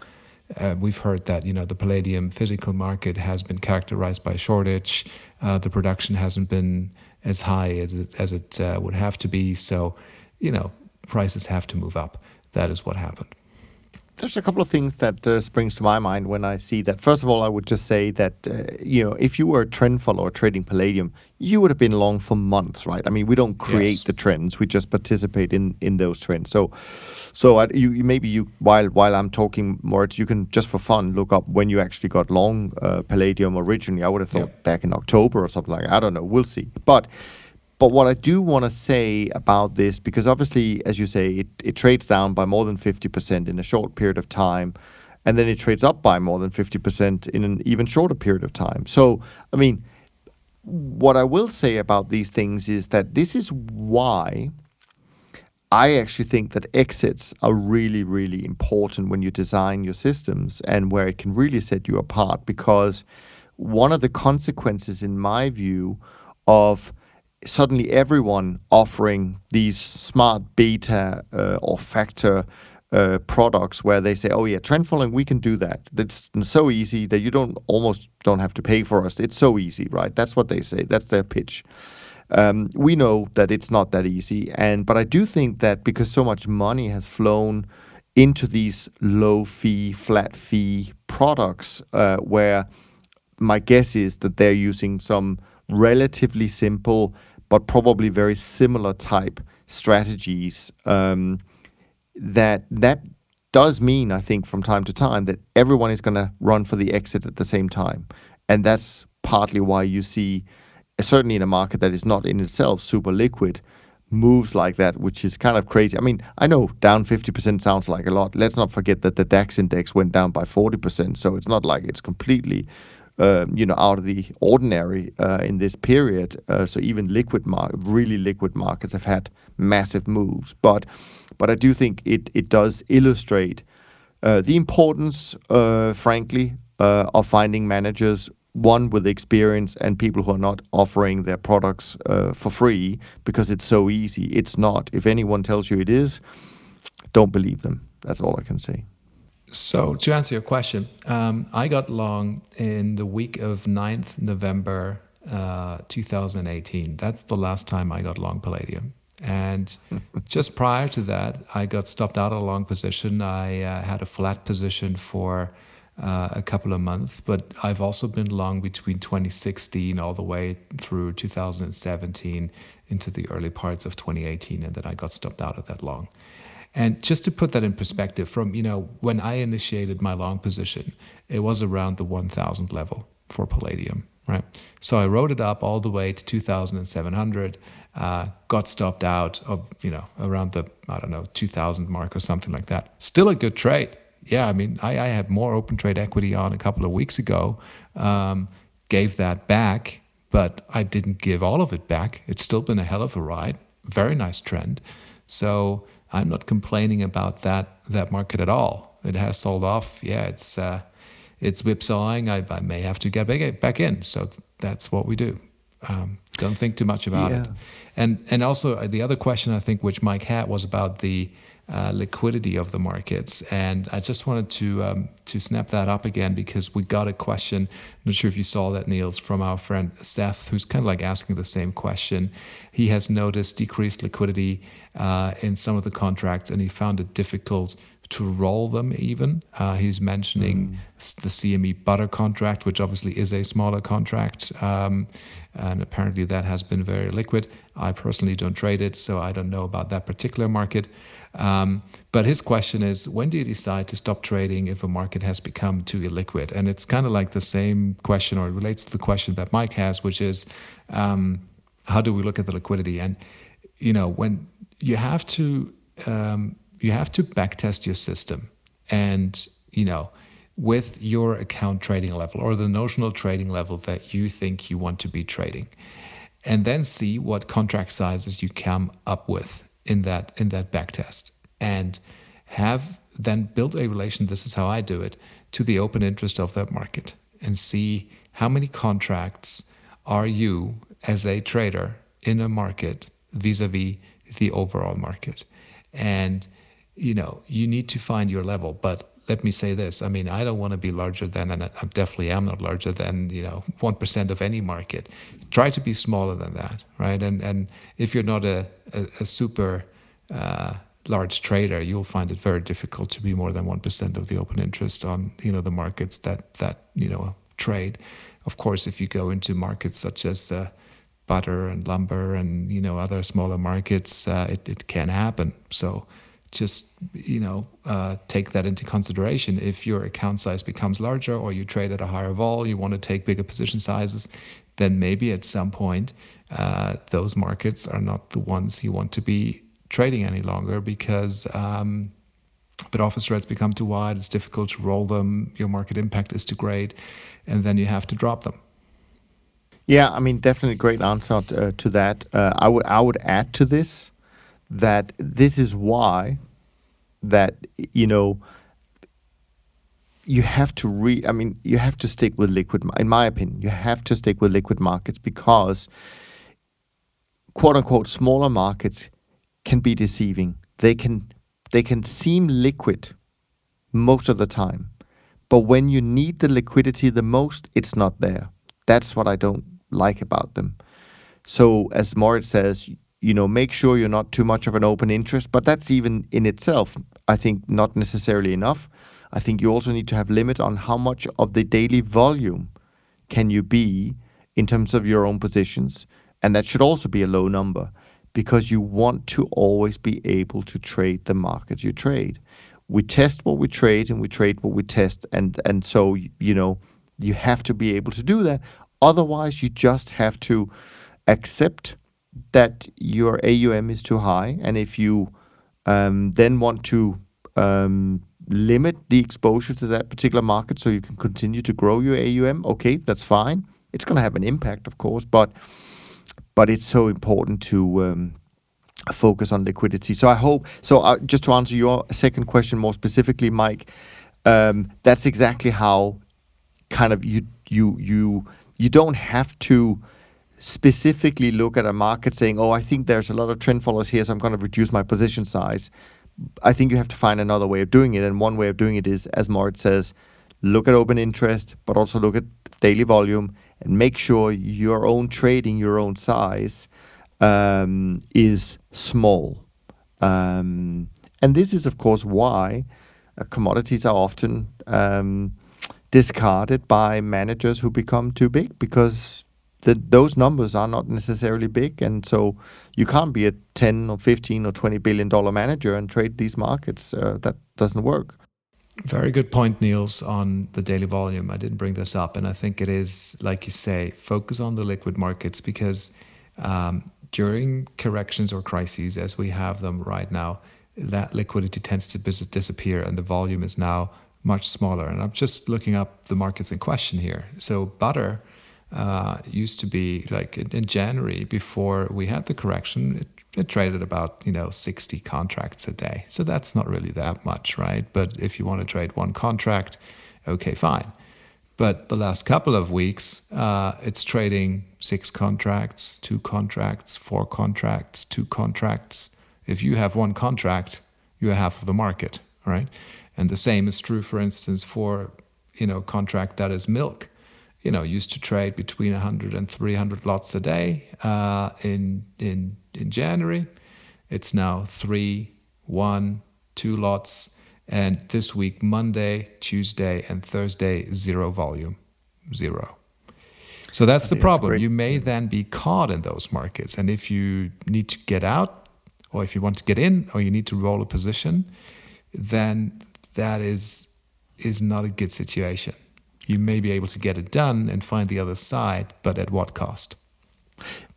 uh, we've heard that you know the palladium physical market has been characterized by shortage. Uh, the production hasn't been as high as it, as it uh, would have to be. So, you know, prices have to move up. That is what happened there's a couple of things that uh, springs to my mind when I see that. First of all, I would just say that uh, you know if you were a trend follower trading palladium, you would have been long for months, right? I mean, we don't create yes. the trends; we just participate in in those trends. So, so I, you, maybe you while while I'm talking more, you can just for fun look up when you actually got long uh, palladium originally. I would have thought yep. back in October or something like. That. I don't know. We'll see, but but what I do want to say about this, because obviously, as you say, it, it trades down by more than 50% in a short period of time, and then it trades up by more than 50% in an even shorter period of time. So, I mean, what I will say about these things is that this is why I actually think that exits are really, really important when you design your systems and where it can really set you apart because one of the consequences, in my view, of suddenly everyone offering these smart beta uh, or factor uh, products where they say, "Oh yeah, trend following, we can do that. That's so easy that you don't almost don't have to pay for us. It's so easy, right?" That's what they say. That's their pitch. Um, we know that it's not that easy, and but I do think that because so much money has flown into these low fee, flat fee products, uh, where my guess is that they're using some relatively simple but probably very similar type strategies. Um, that that does mean, I think, from time to time that everyone is going to run for the exit at the same time, and that's partly why you see, certainly in a market that is not in itself super liquid, moves like that, which is kind of crazy. I mean, I know down 50% sounds like a lot. Let's not forget that the DAX index went down by 40%, so it's not like it's completely uh, you know, out of the ordinary uh, in this period. Uh, so even liquid really liquid markets have had massive moves. But but I do think it it does illustrate uh, the importance, uh, frankly, uh, of finding managers. One with experience and people who are not offering their products for free because it's so easy. It's not. If anyone tells you it is, don't believe them. That's all I can say. So to answer your question, um, I got long in the week of 9th November uh, 2018. That's the last time I got long palladium. And just prior to that, I got stopped out of a long position. I uh, had a flat position for uh, a couple of months, but I've also been long between 2016 all the way through 2017 into the early parts of 2018, and then I got stopped out of that long. And just to put that in perspective, from you know when I initiated my long position, it was around the 1,000 level for palladium, right? So I wrote it up all the way to 2,700. Uh, got stopped out of you know around the I don't know 2,000 mark or something like that. Still a good trade. Yeah, I mean I, I had more open trade equity on a couple of weeks ago. Um, gave that back, but I didn't give all of it back. It's still been a hell of a ride. Very nice trend. So I'm not complaining about that that market at all. It has sold off. Yeah, it's uh, it's whipsawing. I, I may have to get back back in. So that's what we do. Um, don't think too much about yeah. it. And and also uh, the other question I think which Mike had was about the uh, liquidity of the markets. And I just wanted to um, to snap that up again because we got a question. I'm not sure if you saw that, Niels, from our friend Seth, who's kind of like asking the same question. He has noticed decreased liquidity uh, in some of the contracts, and he found it difficult to roll them even. Uh, he's mentioning mm. the CME butter contract, which obviously is a smaller contract. Um, and apparently that has been very liquid. I personally don't trade it, so I don't know about that particular market. Um, but his question is when do you decide to stop trading if a market has become too illiquid? And it's kind of like the same question, or it relates to the question that Mike has, which is um, how do we look at the liquidity? And, you know, when you have to, um, you have to backtest your system and, you know, with your account trading level or the notional trading level that you think you want to be trading and then see what contract sizes you come up with in that in that backtest and have then built a relation this is how i do it to the open interest of that market and see how many contracts are you as a trader in a market vis-a-vis the overall market. And you know you need to find your level but let me say this. I mean i don't want to be larger than and i definitely am not larger than you know 1% of any market. Try to be smaller than that right? And and if you're not a, a, a super uh, large trader you'll find it very difficult to be more than 1% of the open interest on you know the markets that that you know trade. Of course if you go into markets such as uh, butter and lumber and you know other smaller markets uh, it, it can happen. So just you know uh, take that into consideration. If your account size becomes larger or you trade at a higher vol you want to take bigger position sizes then maybe at some point uh, those markets are not the ones you want to be trading any longer because um, but offer spreads become too wide it's difficult to roll them your market impact is too great and then you have to drop them. Yeah i mean definitely great answer to, uh, to that. Uh, i would i would add to this that this is why that you know you have to re. I mean, you have to stick with liquid. In my opinion, you have to stick with liquid markets because, quote unquote, smaller markets can be deceiving. They can they can seem liquid most of the time, but when you need the liquidity the most, it's not there. That's what I don't like about them. So as Moritz says, you know, make sure you're not too much of an open interest, but that's even in itself, I think, not necessarily enough. I think you also need to have limit on how much of the daily volume can you be in terms of your own positions, and that should also be a low number because you want to always be able to trade the markets you trade. We test what we trade and we trade what we test, and and so you know you have to be able to do that. Otherwise, you just have to accept that your AUM is too high, and if you um, then want to um, limit the exposure to that particular market so you can continue to grow your AUM, okay, that's fine. It's going to have an impact, of course, but but it's so important to um, focus on liquidity. So I hope. So uh, just to answer your second question more specifically, Mike, um, that's exactly how kind of you you you you don't have to specifically look at a market saying, "Oh, I think there's a lot of trend followers here, so I'm going to reduce my position size." I think you have to find another way of doing it, and one way of doing it is, as Moritz says, look at open interest, but also look at daily volume and make sure your own trading, your own size, um, is small. Um, and this is, of course, why uh, commodities are often um, discarded by managers who become too big because the, those numbers are not necessarily big, and so you can't be a 10 or 15 or 20 billion dollar manager and trade these markets. Uh, that doesn't work. Very good point, Niels, on the daily volume. I didn't bring this up, and I think it is, like you say, focus on the liquid markets because um, during corrections or crises, as we have them right now, that liquidity tends to disappear and the volume is now much smaller. And I'm just looking up the markets in question here. So, butter uh, used to be like in, in, January before we had the correction, it, it, traded about you know 60 contracts a day. So that's not really that much, right? But if you want to trade one contract, okay, fine. But the last couple of weeks, uh, it's trading six contracts, two contracts, four contracts, two contracts. If you have one contract, you're half of the market, right? And the same is true, for instance, for you know contract that is milk you know, used to trade between 100 and 300 lots a day uh, in, in, in January. It's now three, one, two lots. And this week, Monday, Tuesday, and Thursday, zero volume, zero. So that's the problem. You may then be caught in those markets. And if you need to get out, or if you want to get in, or you need to roll a position, then that is is not a good situation you may be able to get it done and find the other side, but at what cost?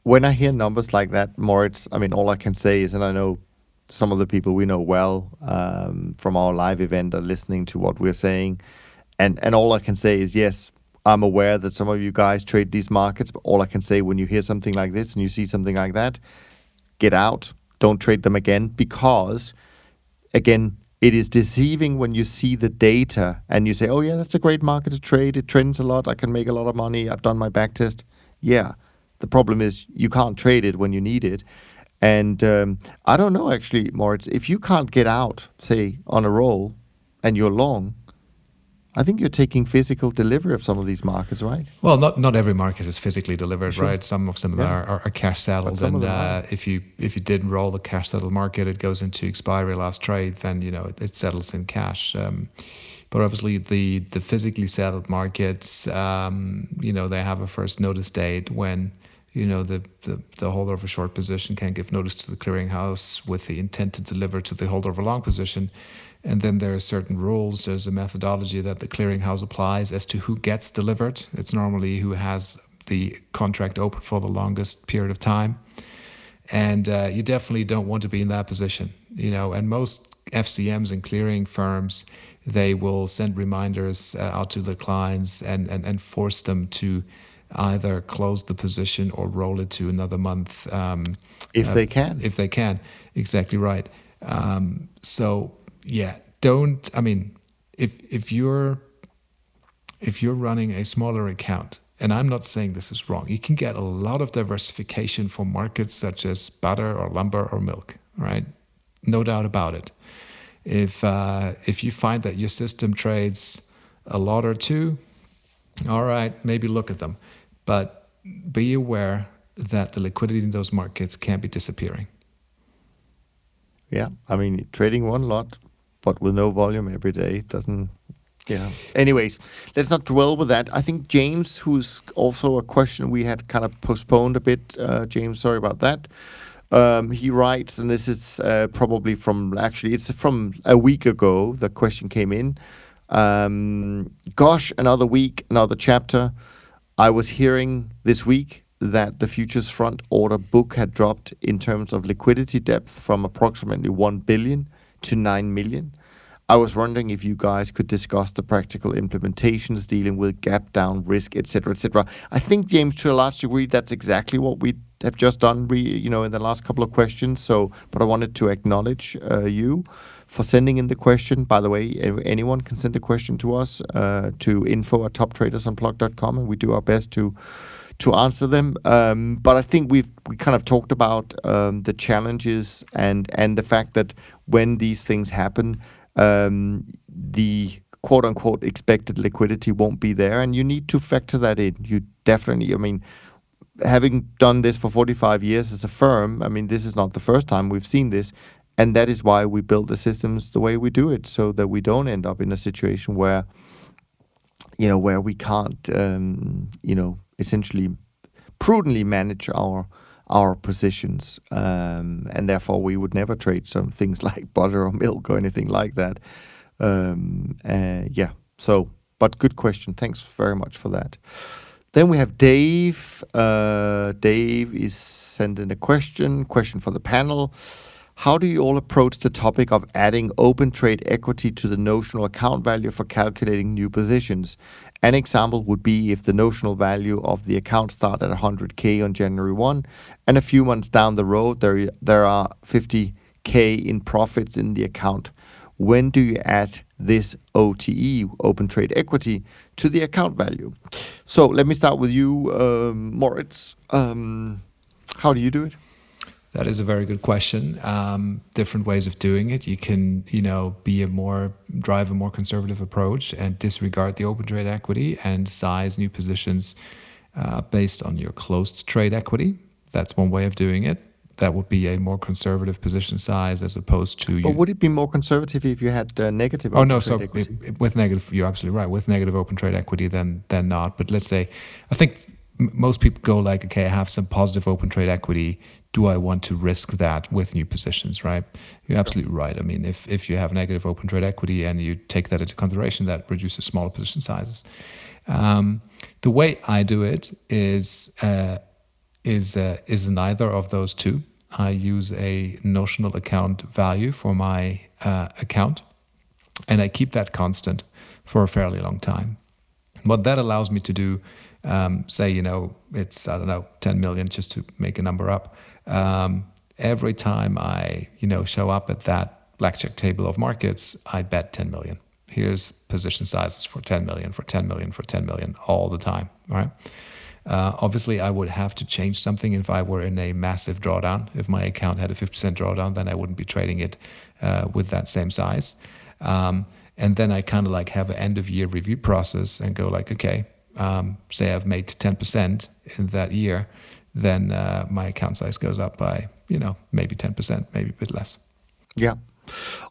When I hear numbers like that, Moritz, I mean, all I can say is, and I know some of the people we know well um, from our live event are listening to what we're saying, and and all I can say is, yes, I'm aware that some of you guys trade these markets, but all I can say when you hear something like this and you see something like that, get out, don't trade them again, because again, it is deceiving when you see the data and you say, oh, yeah, that's a great market to trade. It trends a lot. I can make a lot of money. I've done my back test. Yeah. The problem is you can't trade it when you need it. And um, I don't know, actually, Moritz, if you can't get out, say, on a roll and you're long, I think you're taking physical delivery of some of these markets, right? Well, not not every market is physically delivered, sure. right? Some of them yeah. are, are, are, cash settled, and uh, if you if you did roll the cash settled market, it goes into expiry last trade, then you know it, it settles in cash. Um, but obviously, the the physically settled markets, um, you know, they have a first notice date when you know the, the the holder of a short position can give notice to the clearinghouse with the intent to deliver to the holder of a long position and then there are certain rules. There's a methodology that the clearinghouse applies as to who gets delivered. It's normally who has the contract open for the longest period of time. And uh, you definitely don't want to be in that position, you know. And most FCMs and clearing firms, they will send reminders uh, out to the clients and, and, and force them to either close the position or roll it to another month. Um, if uh, they can. If they can, exactly right. Um, so yeah, don't. I mean, if if you're if you're running a smaller account, and I'm not saying this is wrong, you can get a lot of diversification for markets such as butter or lumber or milk, right? No doubt about it. If uh, if you find that your system trades a lot or two, all right, maybe look at them, but be aware that the liquidity in those markets can't be disappearing. Yeah, I mean, trading one lot, but with no volume every day doesn't. Yeah. Anyways, let's not dwell with that. I think James, who's also a question we had kind of postponed a bit. Uh, James, sorry about that. Um, he writes, and this is uh, probably from actually, it's from a week ago. The question came in. Um, gosh, another week, another chapter. I was hearing this week that the futures front order book had dropped in terms of liquidity depth from approximately 1 billion to 9 million. I was wondering if you guys could discuss the practical implementations dealing with gap down risk, etc., etc. I think James, to a large degree, that's exactly what we have just done. Re, you know, in the last couple of questions. So, but I wanted to acknowledge uh, you for sending in the question. By the way, anyone can send a question to us uh, to info at toptradersunplugged.com, and we do our best to to answer them. Um, but I think we've we kind of talked about um, the challenges and and the fact that when these things happen, um, the quote unquote expected liquidity won't be there, and you need to factor that in. You definitely, I mean. Having done this for 45 years as a firm, I mean, this is not the first time we've seen this. And that is why we build the systems the way we do it, so that we don't end up in a situation where, you know, where we can't, um, you know, essentially prudently manage our our positions, um, and therefore we would never trade some things like butter or milk or anything like that. Um, uh, yeah. So, but good question. Thanks very much for that. Then we have Dave. Uh, Dave is sending a question. Question for the panel. How do you all approach the topic of adding open trade equity to the notional account value for calculating new positions? An example would be if the notional value of the account start at 100k on January 1, and a few months down the road there there are 50k in profits in the account. When do you add this OTE, open trade equity, to the account value? So let me start with you, um, Moritz. Um, how do you do it? That is a very good question. Um, different ways of doing it. You can, you know, be a more drive a more conservative approach and disregard the open trade equity and size new positions uh, based on your closed trade equity. That's one way of doing it. That would be a more conservative position size as opposed to. But you, would it be more conservative if you had uh, negative? Oh no, so it, with negative, you're absolutely right. With negative open trade equity, then then not. But let's say, I think most people go like, okay, I have some positive open trade equity do I want to risk that with new positions, right? You're absolutely right. I mean, if, if you have negative open trade equity and you take that into consideration, that reduces smaller position sizes. Um, the way I do it is uh, is uh, is neither of those two. I use a notional account value for my uh, account, and I keep that constant for a fairly long time. What that allows me to do, um, say, you know, it's I don't know, 10 million, just to make a number up um, every time I, you know, show up at that blackjack table of markets, I bet 10 million. Here's position sizes for 10 million, for 10 million, for 10 million all the time, right? Uh, obviously, I would have to change something if I were in a massive drawdown. If my account had a 50% drawdown, then I wouldn't be trading it uh, with that same size. Um, and then I kind of like have an end of year review process and go like, okay, um, say I've made 10% in that year then uh, my account size goes up by you know maybe 10% maybe a bit less. Yeah.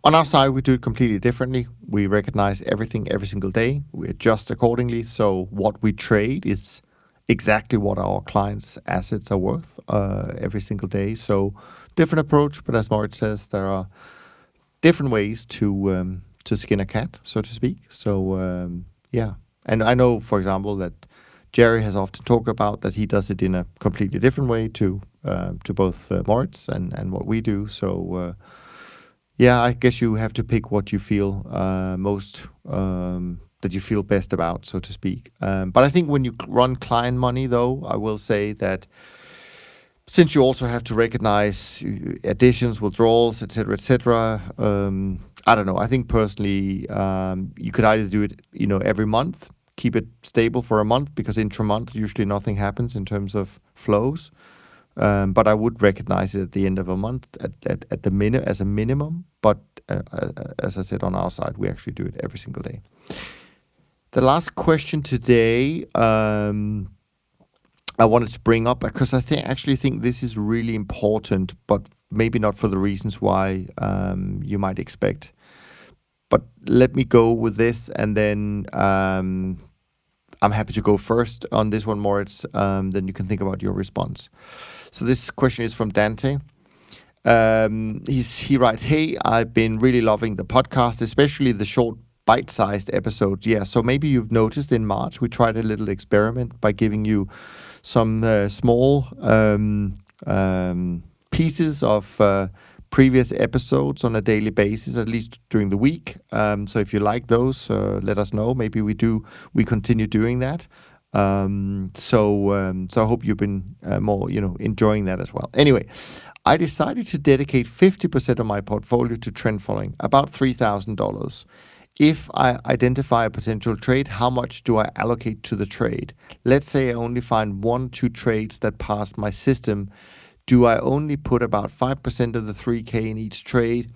On our side we do it completely differently. We recognize everything every single day. We adjust accordingly. So what we trade is exactly what our clients assets are worth uh, every single day. So different approach but as Moritz says there are different ways to um, to skin a cat so to speak. So um, yeah and i know for example that Jerry has often talked about that he does it in a completely different way to uh, to both uh, Moritz and, and what we do. So uh, yeah, I guess you have to pick what you feel uh, most um, that you feel best about, so to speak. Um, but I think when you run client money, though, I will say that since you also have to recognize uh, additions, withdrawals, etc., etc. Um, I don't know. I think personally, um, you could either do it, you know, every month keep it stable for a month because intra-month usually nothing happens in terms of flows. Um, but I would recognize it at the end of a month at, at, at the minute as a minimum. But uh, uh, as I said on our side, we actually do it every single day. The last question today, um, I wanted to bring up because I think actually think this is really important, but maybe not for the reasons why um, you might expect. But let me go with this, and then um, I'm happy to go first on this one, Moritz. Um, then you can think about your response. So this question is from Dante. Um, he writes, Hey, I've been really loving the podcast, especially the short bite sized episodes. Yeah, so maybe you've noticed in March we tried a little experiment by giving you some uh, small um, um, pieces of uh, previous episodes on a daily basis, at least during the week. Um, so if you like those, uh, let us know. Maybe we do we continue doing that. Um, so um, so I hope you've been uh, more you know enjoying that as well. Anyway, I decided to dedicate 50% of my portfolio to trend following, about three thousand dollars. If I identify a potential trade, how much do I allocate to the trade? Let's say I only find one, two trades that pass my system do I only put about 5% of the 3K in each trade?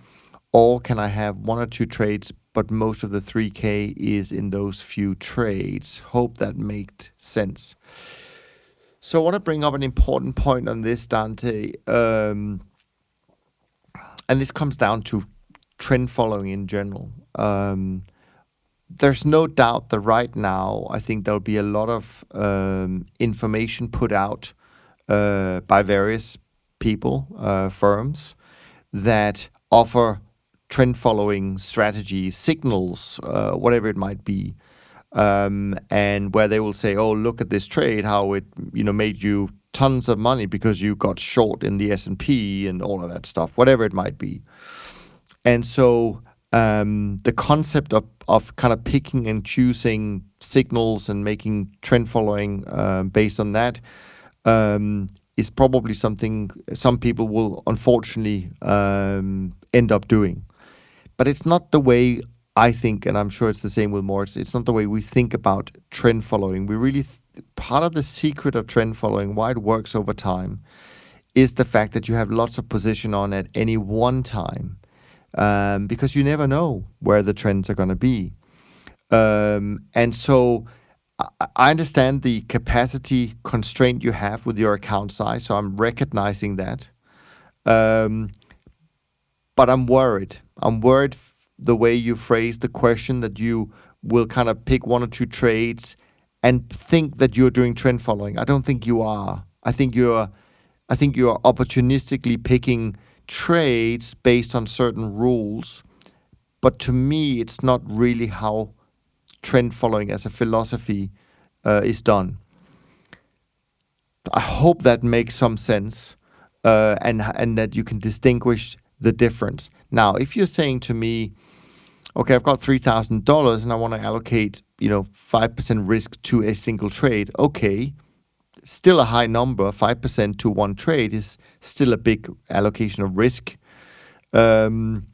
Or can I have one or two trades, but most of the 3K is in those few trades? Hope that made sense. So I want to bring up an important point on this, Dante. Um, and this comes down to trend following in general. Um, there's no doubt that right now, I think there'll be a lot of um, information put out uh, by various people, uh, firms that offer trend following strategies, signals, uh, whatever it might be. Um, and where they will say, "Oh, look at this trade, how it you know made you tons of money because you got short in the S and P and all of that stuff, whatever it might be." And so um, the concept of of kind of picking and choosing signals and making trend following uh, based on that um, is probably something some people will unfortunately um, end up doing. But it's not the way I think, and I'm sure it's the same with Moritz. It's not the way we think about trend following. We really th- part of the secret of trend following, why it works over time, is the fact that you have lots of position on at any one time, um, because you never know where the trends are going to be, um, and so I understand the capacity constraint you have with your account size, so I'm recognizing that. Um, but I'm worried. I'm worried the way you phrase the question that you will kind of pick one or two trades and think that you're doing trend following. I don't think you are. I think you're I think you're opportunistically picking trades based on certain rules. But to me, it's not really how trend following as a philosophy uh, is done. I hope that makes some sense uh, and and that you can distinguish the difference. Now, if you're saying to me, okay, I've got three thousand dollars and I want to allocate, you know, five percent risk to a single trade, okay, still a high number. Five percent to one trade is still a big allocation of risk. Um,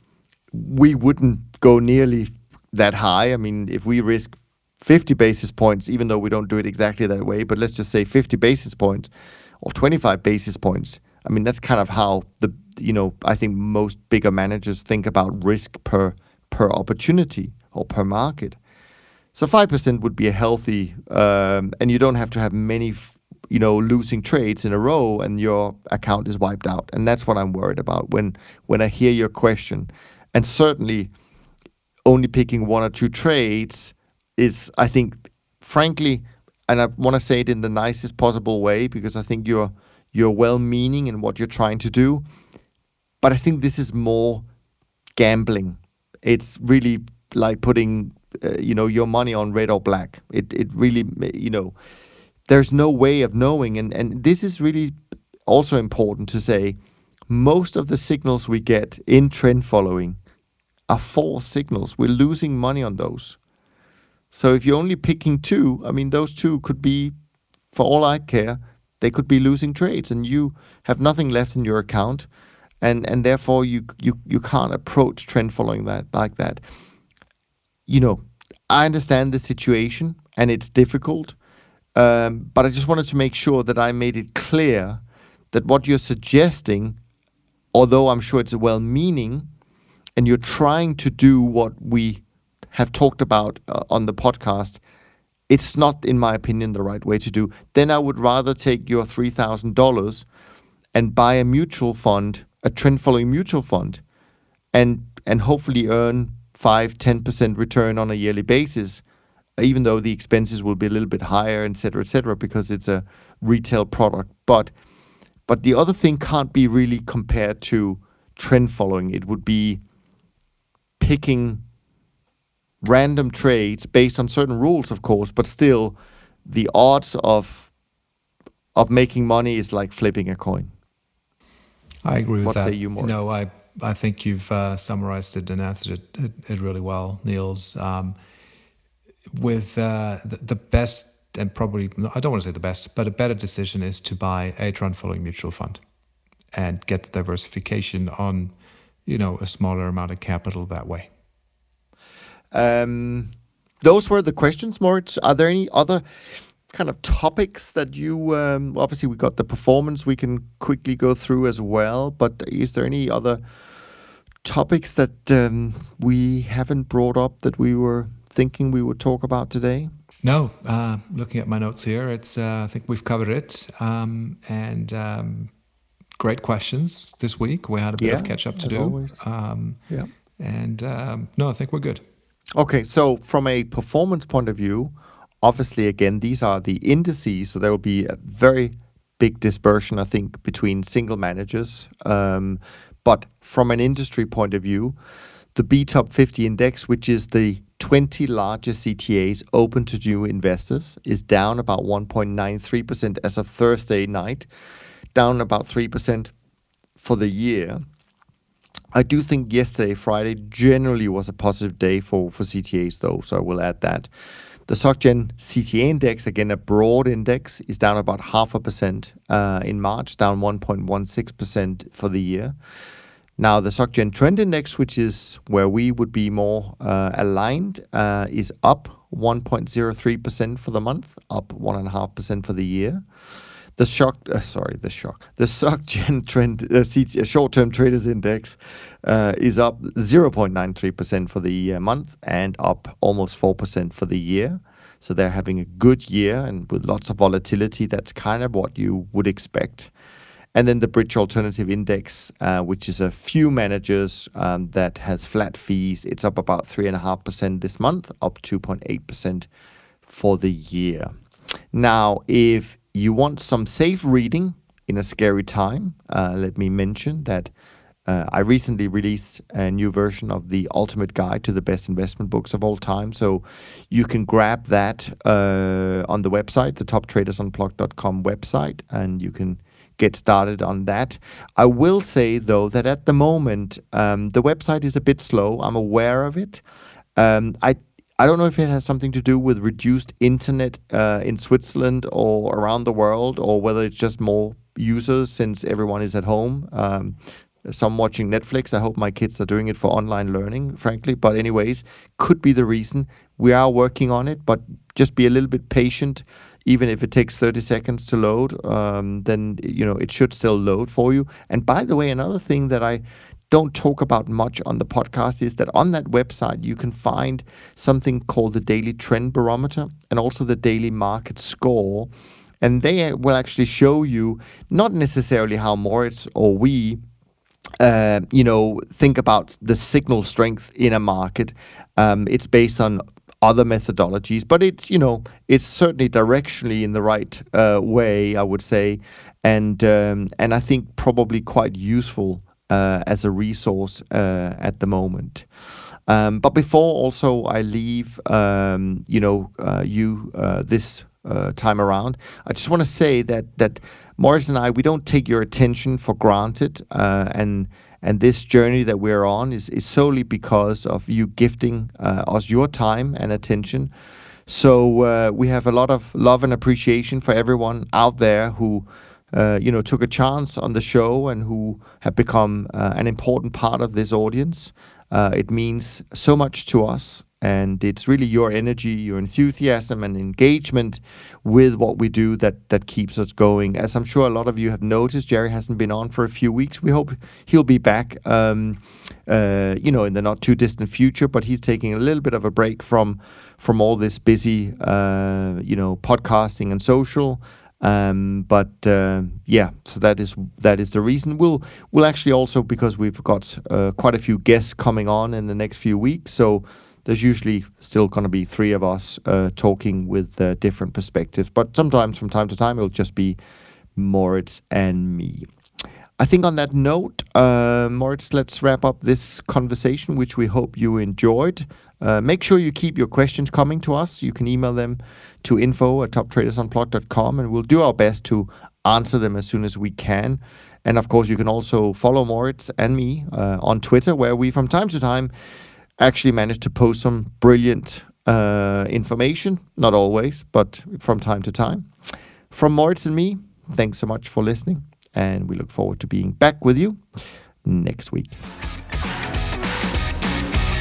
we wouldn't go nearly that high. I mean, if we risk 50 basis points, even though we don't do it exactly that way, but let's just say 50 basis points or 25 basis points. I mean, that's kind of how the, you know, I think most bigger managers think about risk per per opportunity or per market. So 5% would be a healthy, um, and you don't have to have many, you know, losing trades in a row and your account is wiped out. And that's what I'm worried about when when I hear your question. And certainly only picking one or two trades is, I think, frankly, and I want to say it in the nicest possible way because I think you're you're well-meaning in what you're trying to do, but I think this is more gambling. It's really like putting, uh, you know, your money on red or black. It it really, you know, there's no way of knowing, and and this is really also important to say. Most of the signals we get in trend following are false signals. We're losing money on those. So if you're only picking two, I mean, those two could be, for all I care, they could be losing trades, and you have nothing left in your account, and and therefore you you you can't approach trend following that like that. You know, I understand the situation, and it's difficult. Um, but I just wanted to make sure that I made it clear that what you're suggesting, although I'm sure it's a well meaning, and you're trying to do what we have talked about uh, on the podcast, it's not, in my opinion, the right way to do. Then I would rather take your $3,000 and buy a mutual fund, a trend following mutual fund, and and hopefully earn 5 10% return on a yearly basis even though the expenses will be a little bit higher et cetera et cetera because it's a retail product but but the other thing can't be really compared to trend following it would be picking random trades based on certain rules of course but still the odds of of making money is like flipping a coin I agree with what that. say you more No, I I think you've uh, summarized it and answered it, it, it really well, Niels. Um, with uh, the, the best and probably I don't want to say the best, but a better decision is to buy a trend following mutual fund and get the diversification on, you know, a smaller amount of capital that way. Um, those were the questions, Moritz. Are there any other kind of topics that you um, obviously we got the performance we can quickly go through as well but is there any other topics that um, we haven't brought up that we were thinking we would talk about today no uh, looking at my notes here it's uh, i think we've covered it um, and um, great questions this week. We had a bit yeah, of catch up to do. Um, yeah. and um, no i think we're good. Okay so from a performance point of view obviously, again, these are the indices, so there will be a very big dispersion, I think, between single managers. Um, but from an industry point of view, the BTOP50 index, which is the 20 largest CTAs open to new investors, is down about 1.93% as of Thursday night, down about 3% for the year. I do think yesterday, Friday, generally was a positive day for, for CTAs, though, so I will add that. The SocGen CTA index, again a broad index, is down about half a percent uh, in March, down 1.16% for the year. Now, the SocGen Trend Index, which is where we would be more uh, aligned, uh, is up 1.03% for the month, up 1.5% for the year. The shock, uh, sorry, the shock. The SocGen Trend uh, uh, Short-Term Traders Index uh, is up 0.93% for the uh, month and up almost 4% for the year. So they're having a good year and with lots of volatility. That's kind of what you would expect. And then the Bridge Alternative Index, uh, which is a few managers um, that has flat fees, it's up about 3.5% this month, up 2.8% for the year. Now, if you want some safe reading in a scary time, uh, let me mention that uh, I recently released a new version of the Ultimate Guide to the Best Investment Books of All Time. So you can grab that uh, on the website, the toptradersunplugged.com website, and you can get started on that. I will say, though, that at the moment, um, the website is a bit slow. I'm aware of it. Um, I I don't know if it has something to do with reduced internet uh, in Switzerland or around the world, or whether it's just more users since everyone is at home. Um, some watching Netflix. I hope my kids are doing it for online learning, frankly. But, anyways, could be the reason. We are working on it, but just be a little bit patient. Even if it takes 30 seconds to load, um, then you know it should still load for you. And by the way, another thing that I don't talk about much on the podcast is that on that website you can find something called the daily trend barometer and also the daily market score. And they will actually show you not necessarily how Moritz or we uh, you know think about the signal strength in a market. Um, it's based on other methodologies but it's you know it's certainly directionally in the right uh, way i would say. And um, and i think probably quite useful uh, as a resource uh, at the moment. Um, but before also I leave, um, you know, uh, you uh, this uh, time around, I just want to say that that Moritz and I we don't take your attention for granted, uh, and and this journey that we're on is is solely because of you gifting us your time and attention. So we have a lot of love and appreciation for everyone out there who uh, you know, took a chance on the show and who have become uh, an important part of this audience. Uh, it means so much to us, and it's really your energy, your enthusiasm, and engagement with what we do that that keeps us going. As I'm sure a lot of you have noticed, Jerry hasn't been on for a few weeks. We hope he'll be back, um, uh, you know, in the not too distant future. But he's taking a little bit of a break from from all this busy, uh, you know, podcasting and social. Um, but uh, yeah, so that is that is the reason. We'll we'll actually also because we've got uh, quite a few guests coming on in the next few weeks. So there's usually still going to be three of us uh, talking with uh, different perspectives. But sometimes from time to time it'll just be Moritz and me. I think on that note, uh, Moritz, let's wrap up this conversation, which we hope you enjoyed. Uh, make sure you keep your questions coming to us. You can email them to info at toptradersunplugged.com and we'll do our best to answer them as soon as we can. And of course, you can also follow Moritz and me uh, on Twitter, where we from time to time actually manage to post some brilliant uh, information. Not always, but from time to time. From Moritz and me, thanks so much for listening. And we look forward to being back with you next week.